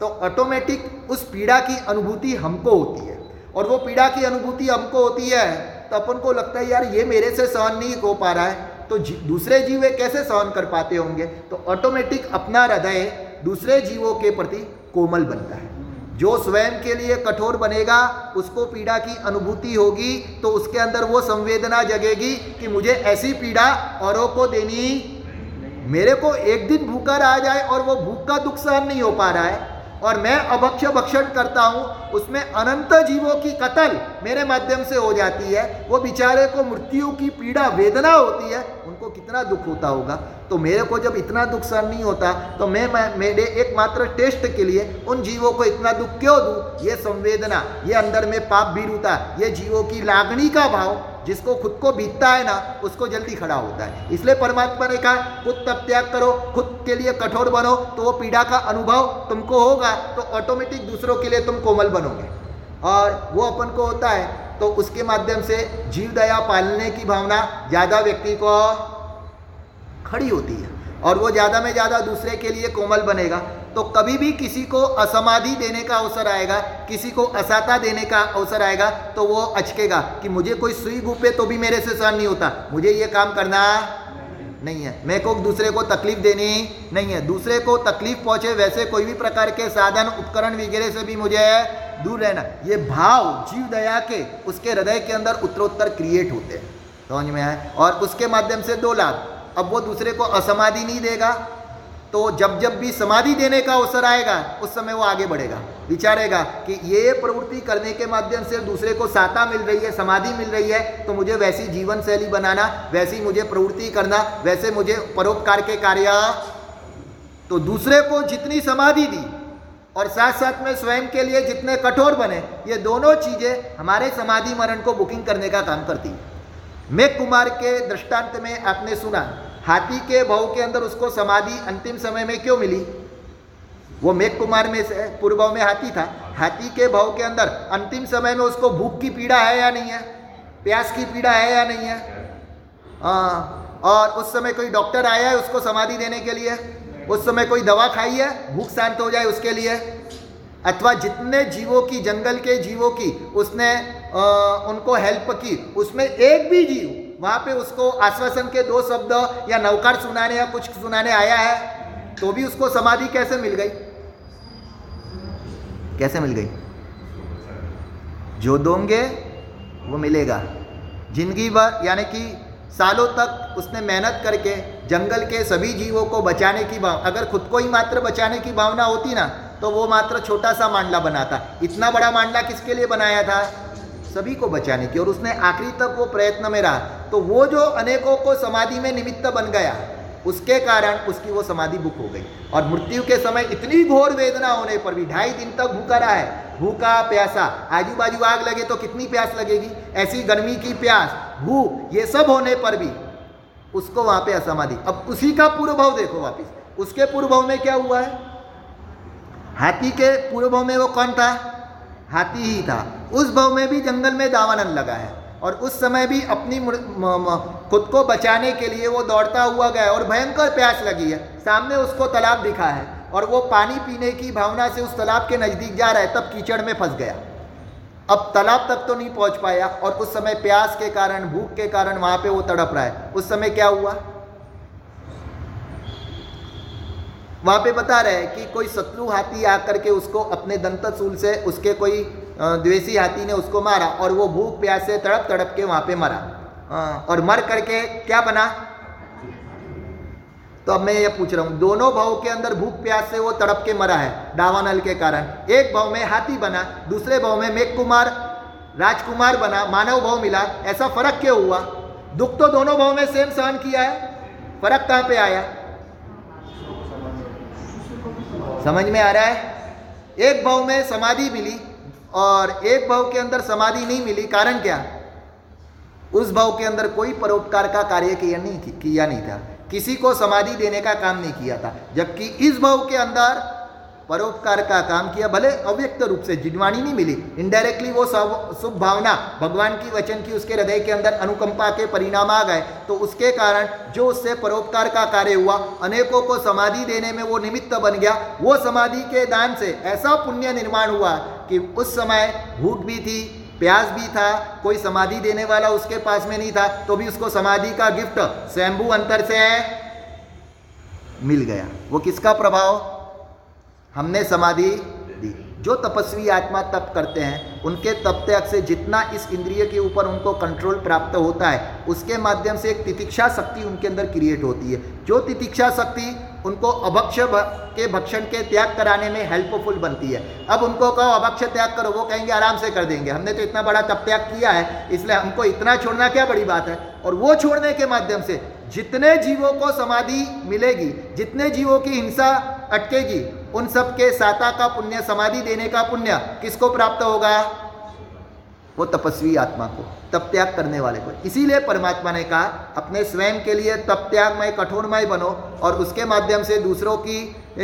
तो ऑटोमेटिक उस पीड़ा की अनुभूति हमको होती है। और वो पीड़ा की अनुभूति हमको होती है तो अपन को लगता है, यार, ये मेरे से सहन नहीं हो पा रहा है। तो दूसरे जीव कैसे सहन कर पाते होंगे? तो ऑटोमेटिक अपना हृदय दूसरे जीवों के प्रति कोमल बनता है। जो स्वयं के लिए कठोर बनेगा, उसको पीड़ा की अनुभूति होगी तो उसके अंदर वो संवेदना जगेगी कि मुझे ऐसी पीड़ा औरों को देनी। मेरे को एक दिन भूखा रह जाए और वो भूख का दुख सहन नहीं हो पा रहा है और मैं अभक्ष भक्षण करता हूँ उसमें अनंत जीवों की कतल मेरे माध्यम से हो जाती है। वो बेचारे को मृत्यु की पीड़ा वेदना होती है उनको कितना दुख होता होगा। तो मेरे को जब इतना दुख सहन नहीं होता तो मैं, मेरे एकमात्र टेस्ट के लिए उन जीवों को इतना दुख क्यों दूँ? ये संवेदना ये अंदर में पाप भी भीरुता ये जीवों की लागणी का भाव। जिसको खुद को बीतता है ना, उसको जल्दी खड़ा होता है। इसलिए परमात्मा ने कहा, खुद तप त्याग करो, खुद के लिए कठोर बनो तो वो पीड़ा का अनुभव तुमको होगा तो ऑटोमेटिक दूसरों के लिए तुम कोमल बनोगे। और वो अपन को होता है तो उसके माध्यम से जीव दया पालने की भावना ज़्यादा व्यक्ति को खड़ी होती है। और वो ज़्यादा में ज़्यादा दूसरे के लिए कोमल बनेगा। तो कभी भी किसी को असमाधि देने का अवसर आएगा, किसी को असाता देने का अवसर आएगा तो वो अचकेगा कि मुझे कोई सुई गुपे तो भी मेरे से सहन नहीं होता। मुझे ये काम करना नहीं है। मैं को दूसरे को तकलीफ़ देनी नहीं है। दूसरे को तकलीफ़ पहुँचे, वैसे कोई भी प्रकार के साधन, उपकरण वगैरह से भी मुझे दूर रहना। ये भाव जीव दया के, उसके हृदय के अंदर उत्तरोत्तर क्रिएट होते हैं। समझ में आए और उसके माध्यम से दो लाभ। अब वो दूसरे को असमाधि नहीं देगा तो जब जब भी समाधि देने का अवसर आएगा, उस समय वो आगे बढ़ेगा। विचारेगा कि ये प्रवृत्ति करने के माध्यम से दूसरे को साता मिल रही है, समाधि मिल रही है तो मुझे वैसी जीवन शैली बनाना, वैसी मुझे प्रवृत्ति करना, वैसे मुझे परोपकार के कार्य तो दूसरे को जितनी समाधि दी, और साथ साथ में स्वयं के लिए जितने कठोर बने, ये दोनों चीज़ें हमारे समाधि मरण को बुकिंग करने का काम करती है। मेघ कुमार के दृष्टांत में आपने सुना हाथी के भाव के अंदर उसको समाधि अंतिम समय में क्यों मिली? वो मेघ कुमार में से पूर्व में हाथी था। हाथी के भाव के अंदर अंतिम समय में उसको भूख की पीड़ा है या नहीं है? प्यास की पीड़ा है या नहीं है? आ, और उस समय कोई डॉक्टर आया है उसको समाधि देने के लिए? उस समय कोई दवा खाई है? भूख शांत हो जाए उसके लिए? अथवा जितने जीवों की जंगल के जीवों की उसने आ, उनको हेल्प की उसमें एक भी जीव वहाँ पे उसको आश्वासन के दो शब्द या नौकार सुनाने या कुछ सुनाने आया है तो भी उसको समाधि कैसे मिल गई? कैसे मिल गई? जो दोगे, वो मिलेगा। ज़िंदगी भर, यानी कि सालों तक उसने मेहनत करके, जंगल के सभी जीवों को बचाने की भाव, अगर खुद को ही मात्र बचाने की भावना होती ना तो वो मात्र छोटा सा मांडला बनाता। इतना बड़ा मांडला किसके लिए बनाया था? सभी को बचाने की, और उसने आखिरी तक वो प्रयत्न में रहा। तो वो जो अनेकों को समाधि में निमित्त बन गया, उसके कारण उसकी वो समाधि बुक हो गई। और मृत्यु के समय इतनी घोर वेदना होने पर भी ढाई दिन तक भूखा रहा है। भूखा प्यासा आजू बाजू आग लगे तो कितनी प्यास लगेगी? ऐसी गर्मी की प्यास भूख ये सब होने पर भी उसको वहाँ पे असमाधि। अब उसी का पूर्व भाव देखो वापिस। उसके पूर्व भाव में क्या हुआ है? हाथी के पूर्व भाव में वो कौन था? हाथी ही था। उस भव में भी जंगल में दावानन लगा है और उस समय भी अपनी खुद को बचाने के लिए वो दौड़ता हुआ गया और भयंकर प्यास लगी है। सामने उसको तालाब दिखा है और वो पानी पीने की भावना से उस तालाब के नज़दीक जा रहा है, तब कीचड़ में फंस गया। अब तालाब तक तो नहीं पहुँच पाया और उस समय प्यास के कारण, भूख के कारण वहाँ पे वो तड़प रहा है। उस समय क्या हुआ? वहाँ पे बता रहे कि कोई शत्रु हाथी आकर के उसको अपने दंतसूल से, उसके कोई द्वेषी हाथी ने उसको मारा और वो भूख प्यास से तड़प तड़प के वहाँ पे मरा। और मर करके क्या बना? तो अब मैं ये पूछ रहा हूँ, दोनों भाव के अंदर भूख प्यास से वो तड़प के मरा है, दावानल के कारण। एक भाव में हाथी बना, दूसरे भाव में मेघ कुमार राजकुमार बना, मानव भाव मिला, ऐसा फ़र्क क्यों हुआ? दुख तो दोनों भाव में सेम सहन किया है। फ़र्क कहाँ पे आया? समझ में आ रहा है? एक भाव में समाधि मिली और एक भाव के अंदर समाधि नहीं मिली, कारण क्या? उस भाव के अंदर कोई परोपकार का कार्य किया नहीं किया नहीं था। किसी को समाधि देने का काम नहीं किया था, जबकि इस भाव के अंदर परोपकार का काम किया, भले अव्यक्त रूप से जिनवाणी नहीं मिली इनडायरेक्टली वो सब, शुभ भावना, भगवान की वचन की उसके हृदय के अंदर अनुकंपा के परिणाम आ गए। तो उसके कारण जो उससे परोपकार का कार्य हुआ, अनेकों को समाधि देने में वो निमित्त बन गया। वो समाधि के दान से ऐसा पुण्य निर्माण हुआ कि उस समय भूख भी थी, प्यास भी था, कोई समाधि देने वाला उसके पास में नहीं था तो भी उसको समाधि का गिफ्ट स्वयंभू अंतर से मिल गया। वो किसका प्रभाव? हमने समाधि दी। जो तपस्वी आत्मा तप करते हैं, उनके तप त्याग से जितना इस इंद्रिय के ऊपर उनको कंट्रोल प्राप्त होता है, उसके माध्यम से एक तितिक्षा शक्ति उनके अंदर क्रिएट होती है। जो तितिक्षा शक्ति उनको अभक्ष के भक्षण के त्याग कराने में हेल्पफुल बनती है। अब उनको कहो अभक्ष त्याग करो। वो कहेंगे, आराम से कर देंगे। हमने तो इतना बड़ा तप त्याग किया है, इसलिए हमको इतना छोड़ना क्या बड़ी बात है? और वो छोड़ने के माध्यम से जितने जीवों को समाधि मिलेगी, जितने जीवों की हिंसा अटकेगी उन सब के साता का पुण्य, समाधि देने का पुण्य किसको प्राप्त होगा? वो तपस्वी आत्मा को, तप त्याग करने वाले को। इसीलिए परमात्मा ने कहा, अपने स्वयं के लिए तप त्यागमय, कठोरमय बनो और उसके माध्यम से दूसरों की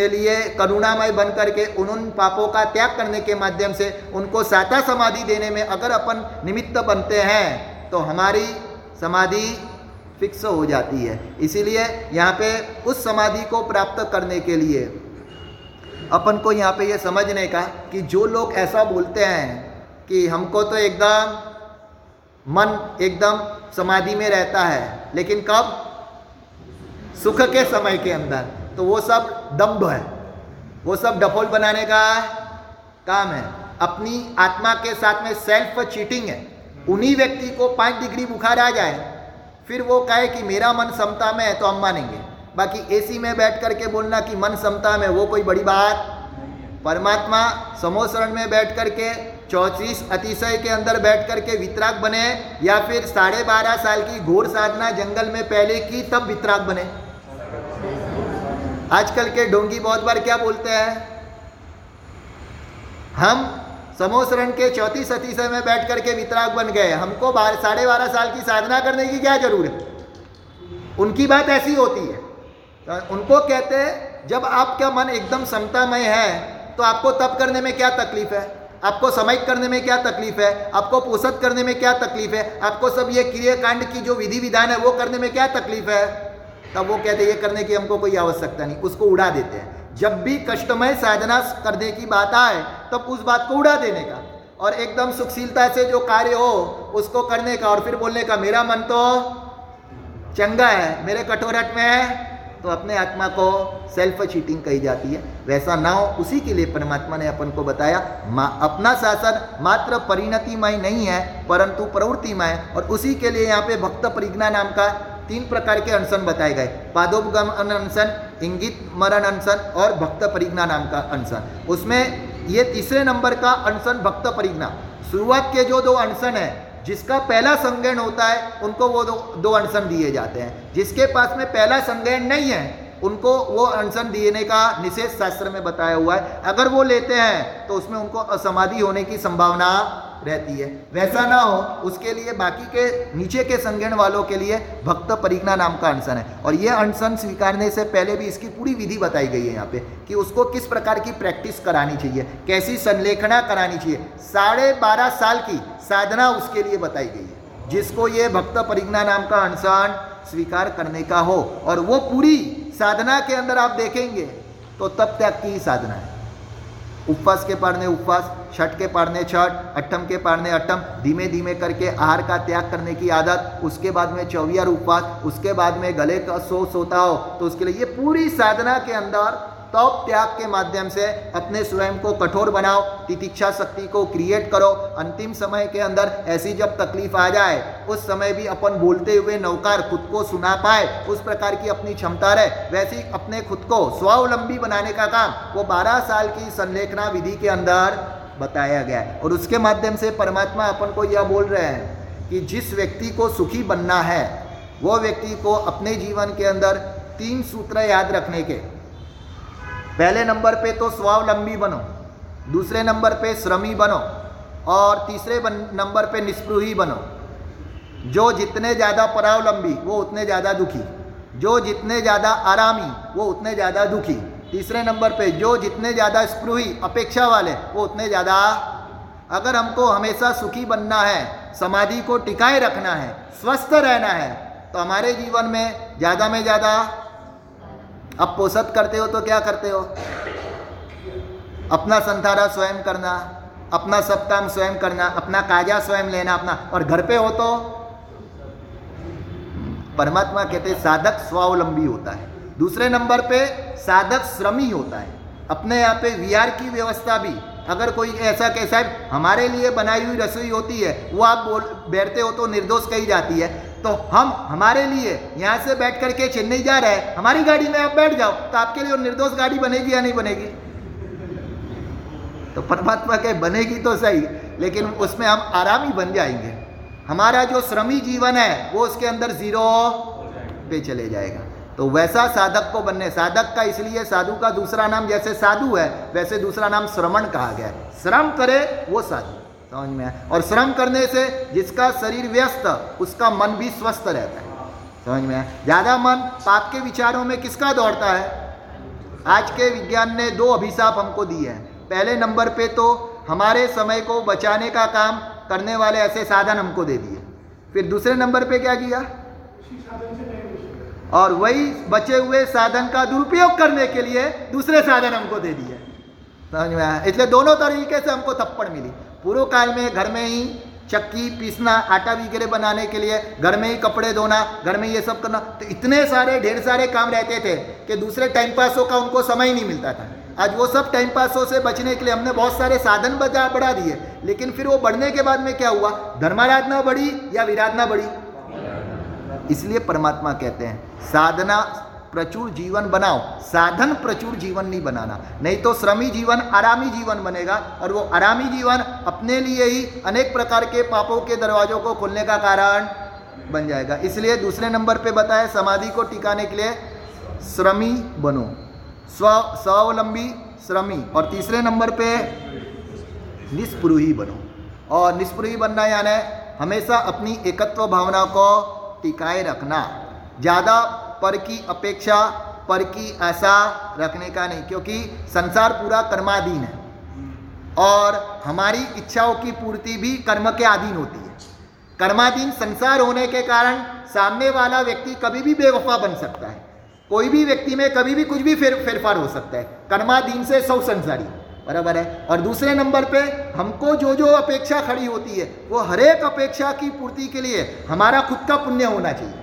लिए करुणामय बन करके उन उन पापों का त्याग करने के माध्यम से उनको साता समाधि देने में अगर अपन निमित्त बनते हैं तो हमारी समाधि फिक्स हो जाती है। इसीलिए यहाँ पे उस समाधि को प्राप्त करने के लिए अपन को यहाँ पे ये समझने का कि जो लोग ऐसा बोलते हैं कि हमको तो एकदम मन एकदम समाधि में रहता है, लेकिन कब? सुख के समय के अंदर। तो वो सब दम्भ है। वो सब डफोल बनाने का काम है। अपनी आत्मा के साथ में सेल्फ चीटिंग है। उन्हीं व्यक्ति को पाँच डिग्री बुखार आ जाए, फिर वो कहे कि मेरा मन समता में है तो हम मानेंगे। बाकी एसी में बैठ करके बोलना कि मन समता में वो कोई बड़ी बात? परमात्मा समोसरण में बैठ करके चौतीस अतिशय के अंदर बैठ करके वितराग बने या फिर साढ़े बारह साल की घोर साधना जंगल में पहले की तब वितराग बने। आजकल के डोंगी बहुत बार क्या बोलते हैं? हम समोसरण के चौतीस अतिशय में बैठ करके वितराग बन गए। हमको साढ़े बारह साल की साधना करने की क्या ज़रूरत? उनकी बात ऐसी होती है। तो उनको कहते हैं, जब आपका मन एकदम समतामय है तो आपको तप करने में क्या तकलीफ़ है? आपको समय करने में क्या तकलीफ़ है? आपको पोषक करने में क्या तकलीफ़ है? आपको सब ये क्रियाकांड की जो विधि विधान है, वो करने में क्या तकलीफ़ है? तब वो कहते ये करने की हमको कोई आवश्यकता नहीं, उसको उड़ा देते हैं। जब भी कष्टमय साधना करने की बात आए, तब उस बात को उड़ा देने का। और एकदम सुखशीलता से जो कार्य हो, उसको करने का और फिर बोलने का, मेरा मन तो चंगा है, मेरे कटोरट में है तो अपने आत्मा को सेल्फ चीटिंग कही जाती है। वैसा ना हो, उसी के लिए परमात्मा ने अपन को बताया अपना शासन मात्र परिणतिमय नहीं है, परंतु प्रवृत्तिमय और उसी के लिए यहाँ पे भक्त परिज्ञा नाम का तीन प्रकार के अनशन बताए गए। पादोपगम अनशन, इंगित मरण अनशन और भक्त परिज्ञा नाम का अनशन। उसमें ये तीसरे नंबर का अनशन भक्त परिज्ञा। शुरुआत के जो दो अनशन है जिसका पहला संज्ञान होता है, उनको वो दो दो अनशन दिए जाते हैं। जिसके पास में पहला संज्ञान नहीं है, उनको वो अनशन देने का निषेध शास्त्र में बताया हुआ है। अगर वो लेते हैं तो उसमें उनको असमाधि होने की संभावना रहती है। वैसा ना हो, उसके लिए बाकी के, नीचे के संज्ञान वालों के लिए भक्त परिज्ञा नाम का अनशन है। और ये अनशन स्वीकारने से पहले भी इसकी पूरी विधि बताई गई है यहाँ पे कि उसको किस प्रकार की प्रैक्टिस करानी चाहिए, कैसी संलेखना करानी चाहिए। साढ़े बारह साल की साधना उसके लिए बताई गई है, जिसको ये भक्त परिज्ञा नाम का अनशन स्वीकार करने का हो। और वो पूरी साधना के अंदर आप देखेंगे तो तब त्याग की ही साधना है। उपवास के पारने उपवास, छठ के पारने छठ, अट्ठम के पारने अट्ठम, धीमे धीमे करके आहार का त्याग करने की आदत, उसके बाद में चौवियर उपवास, उसके बाद में गले का सो सोता हो तो उसके लिए ये पूरी साधना के अंदर तो त्याग के माध्यम से अपने स्वयं को कठोर बनाओ, तितिक्षा शक्ति को क्रिएट करो। अंतिम समय के अंदर ऐसी जब तकलीफ़ आ जाए, उस समय भी अपन बोलते हुए नौकार खुद को सुना पाए, उस प्रकार की अपनी क्षमता रहे। वैसी अपने खुद को स्वावलंबी बनाने का काम वो 12 साल की संलेखना विधि के अंदर बताया गया है। और उसके माध्यम से परमात्मा अपन को यह बोल रहे हैं कि जिस व्यक्ति को सुखी बनना है, वो व्यक्ति को अपने जीवन के अंदर तीन सूत्र याद रखने के पहले नंबर पे तो स्वावलंबी बनो, दूसरे नंबर पे श्रमी बनो, और तीसरे नंबर पे निष्पृही बनो। जो जितने ज़्यादा परावलंबी, वो उतने ज़्यादा दुखी। जो जितने ज़्यादा आरामी, वो उतने ज़्यादा दुखी। तीसरे नंबर पे जो जितने ज़्यादा स्पृही, अपेक्षा वाले, वो उतने ज़्यादा। अगर हमको हमेशा सुखी बनना है, समाधि को टिकाए रखना है, स्वस्थ रहना है तो हमारे जीवन में ज़्यादा में ज़्यादा अब पोषक करते हो तो क्या करते हो? अपना संथारा स्वयं करना, अपना काम स्वयं करना, अपना काजा स्वयं लेना, अपना, और घर पे हो तो? परमात्मा कहते साधक स्वावलंबी होता है। दूसरे नंबर पे, साधक श्रमी होता है। अपने यहाँ पे विहार की व्यवस्था भी, अगर कोई ऐसा कैसा है, हमारे लिए बनाई हुई रसोई होती है, वो आप बोल, बैठते हो तो निर्दोष कही जाती है। तो हम हमारे लिए यहाँ से बैठ करके चेन्नई जा रहे हैं। हमारी गाड़ी में आप बैठ जाओ तो आपके लिए निर्दोष गाड़ी बनेगी या नहीं बनेगी? तो परमात्मा के बनेगी तो सही, लेकिन उसमें हम आरामी बन जाएँगे। हमारा जो श्रमी जीवन है, वो उसके अंदर ज़ीरो पे चले जाएगा। तो वैसा साधक को बनने, साधक का इसलिए साधु का दूसरा नाम जैसे साधु है, वैसे दूसरा नाम श्रमण कहा गया है। श्रम करे, वो साधु। समझ में आया? और श्रम करने से जिसका शरीर व्यस्त, उसका मन भी स्वस्थ रहता है। समझ में आया? ज़्यादा मन पाप के विचारों में किसका दौड़ता है? आज के विज्ञान ने दो अभिशाप हमको दिए हैं। पहले नंबर पे तो हमारे समय को बचाने का काम करने वाले ऐसे साधन हमको दे दिए। फिर दूसरे नंबर पे क्या किया? और वही बचे हुए साधन का दुरुपयोग करने के लिए दूसरे साधन हमको दे दिए। समझ में आया? इसलिए दोनों तरीके से हमको थप्पड़ मिली। पूर्व काल में घर में ही चक्की, पीसना, आटा वगैरह बनाने के लिए घर में ही कपड़े धोना, घर में ये सब करना तो इतने सारे, ढेर सारे काम रहते थे कि दूसरे टाइम पासों का उनको समय ही नहीं मिलता था। आज वो सब टाइम पासों से बचने के लिए हमने बहुत सारे साधन बजा, बढ़ा दिए। लेकिन फिर वो बढ़ने के बाद में क्या हुआ? धर्माराधना बढ़ी या विराधना बढ़ी? इसलिए परमात्मा कहते हैं, साधना प्रचुर जीवन बनाओ। साधन प्रचुर जीवन नहीं बनाना। नहीं तो श्रमी जीवन, आरामी जीवन बनेगा और वो आरामी जीवन अपने लिए ही अनेक प्रकार के पापों के दरवाजों को खोलने का कारण बन जाएगा। इसलिए दूसरे नंबर पे बताए समाधि को टिकाने के लिए श्रमी बनो। स्व, स्वावलंबी श्रमी। और तीसरे नंबर पे निष्प्रूही बनो। और निष्पृही बनना यानी हमेशा अपनी एकत्व भावना को टिकाए रखना। ज़्यादा पर की अपेक्षा, पर की आशा रखने का नहीं, क्योंकि संसार पूरा कर्माधीन है। और हमारी इच्छाओं की पूर्ति भी कर्म के अधीन होती है। कर्माधीन संसार होने के कारण सामने वाला व्यक्ति कभी भी बेवफा बन सकता है। कोई भी व्यक्ति में कभी भी कुछ भी फेर, फेरफार हो सकता है। कर्माधीन से सौ संसारी, बराबर है। और दूसरे नंबर पे हमको जो जो अपेक्षा खड़ी होती है, वो हरेक अपेक्षा की पूर्ति के लिए हमारा खुद का पुण्य होना चाहिए।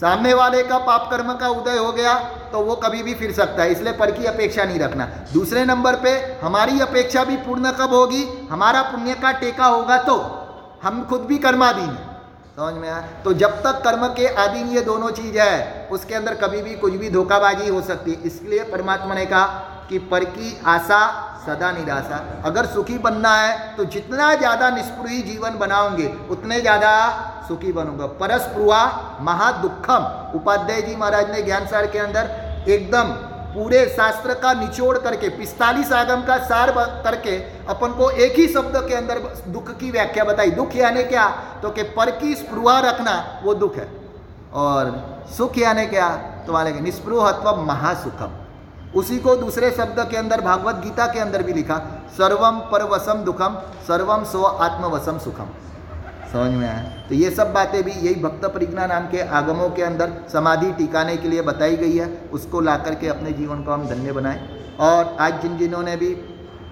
सामने वाले का पाप कर्म का उदय हो गया तो वो कभी भी फिर सकता है, इसलिए पर की अपेक्षा नहीं रखना। दूसरे नंबर पे, हमारी अपेक्षा भी पूर्ण कब होगी? हमारा पुण्य का टेका होगा तो। हम खुद भी कर्माधीन है। समझ में आया? तो जब तक कर्म के अधीन ये दोनों चीज़ है, उसके अंदर कभी भी कुछ भी धोखाबाजी हो सकती है। इसलिए परमात्मा ने कहा कि पर की आशा सदा निराशा। अगर सुखी बनना है तो जितना ज़्यादा निष्पृही जीवन बनाओगे, उतने ज़्यादा सुखी बनूँगा। परस्पृहा महादुखम। उपाध्याय जी महाराज ने ज्ञान सार के अंदर एकदम पूरे शास्त्र का निचोड़ करके, पिस्तालीस आगम का सार करके अपन को एक ही शब्द के अंदर दुख की व्याख्या बताई। दुख यानी क्या? तो कि पर की स्पृहा रखना, वो दुख है। और सुख यानी क्या? तो माने निस्पृहत्व महासुखम। उसी को दूसरे शब्द के अंदर भागवत गीता के अंदर भी लिखा सर्वम परवसम दुखम सर्वम स्व आत्मवसम सुखम समझ में आया? तो ये सब बातें भी यही भक्त परिज्ञा नाम के आगमों के अंदर समाधि टिकाने के लिए बताई गई है। उसको ला करके अपने जीवन को हम धन्य बनाएँ। और आज जिन जिन्होंने भी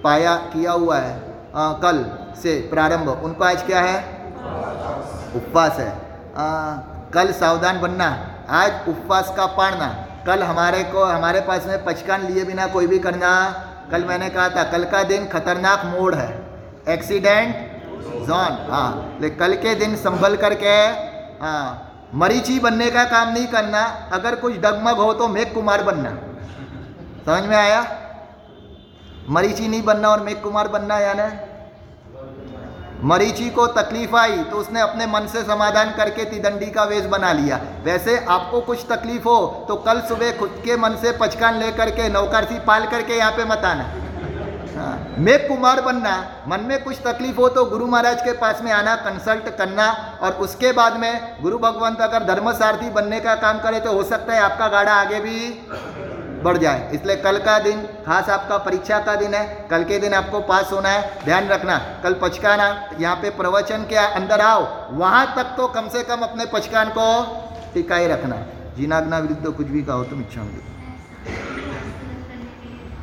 पाया किया हुआ है आ, कल से प्रारंभ उनको आज क्या है? उपवास है। आ, कल सावधान बनना आज उपवास का पाड़ना कल हमारे को, हमारे पास में पचकान लिए बिना कोई भी करना। कल मैंने कहा था, कल का दिन खतरनाक मोड़ है। एक्सीडेंट जॉन हाँ। लेकिन कल के दिन संभल करके हाँ मरीची बनने का काम नहीं करना। अगर कुछ डगमग हो तो मेघ कुमार बनना। समझ में आया? मरीची नहीं बनना और मेघ कुमार बनना, यानी? मरीची को तकलीफ़ आई तो उसने अपने मन से समाधान करके तिदंडी का वेश बना लिया। वैसे आपको कुछ तकलीफ़ हो तो कल सुबह खुद के मन से पचकान लेकर के नौकरसी पाल करके यहाँ पे मत आना। हाँ, मैं कुमार बनना मन में कुछ तकलीफ़ हो तो गुरु महाराज के पास में आना कंसल्ट करना और उसके बाद में गुरु भगवंत अगर धर्मसारथी बनने का काम करे तो हो सकता है आपका गाड़ा आगे भी बढ़ जाए। इसलिए कल का दिन खास आपका परीक्षा का दिन है। कल के दिन आपको पास होना है। ध्यान रखना, कल पचकाना, यहाँ पे प्रवचन के अंदर आओ। वहाँ तक तो कम से कम अपने पचकान को टिकाए रखना। जीनाग्ना विरुद्ध कुछ भी कहो, तुम इच्छा होगी।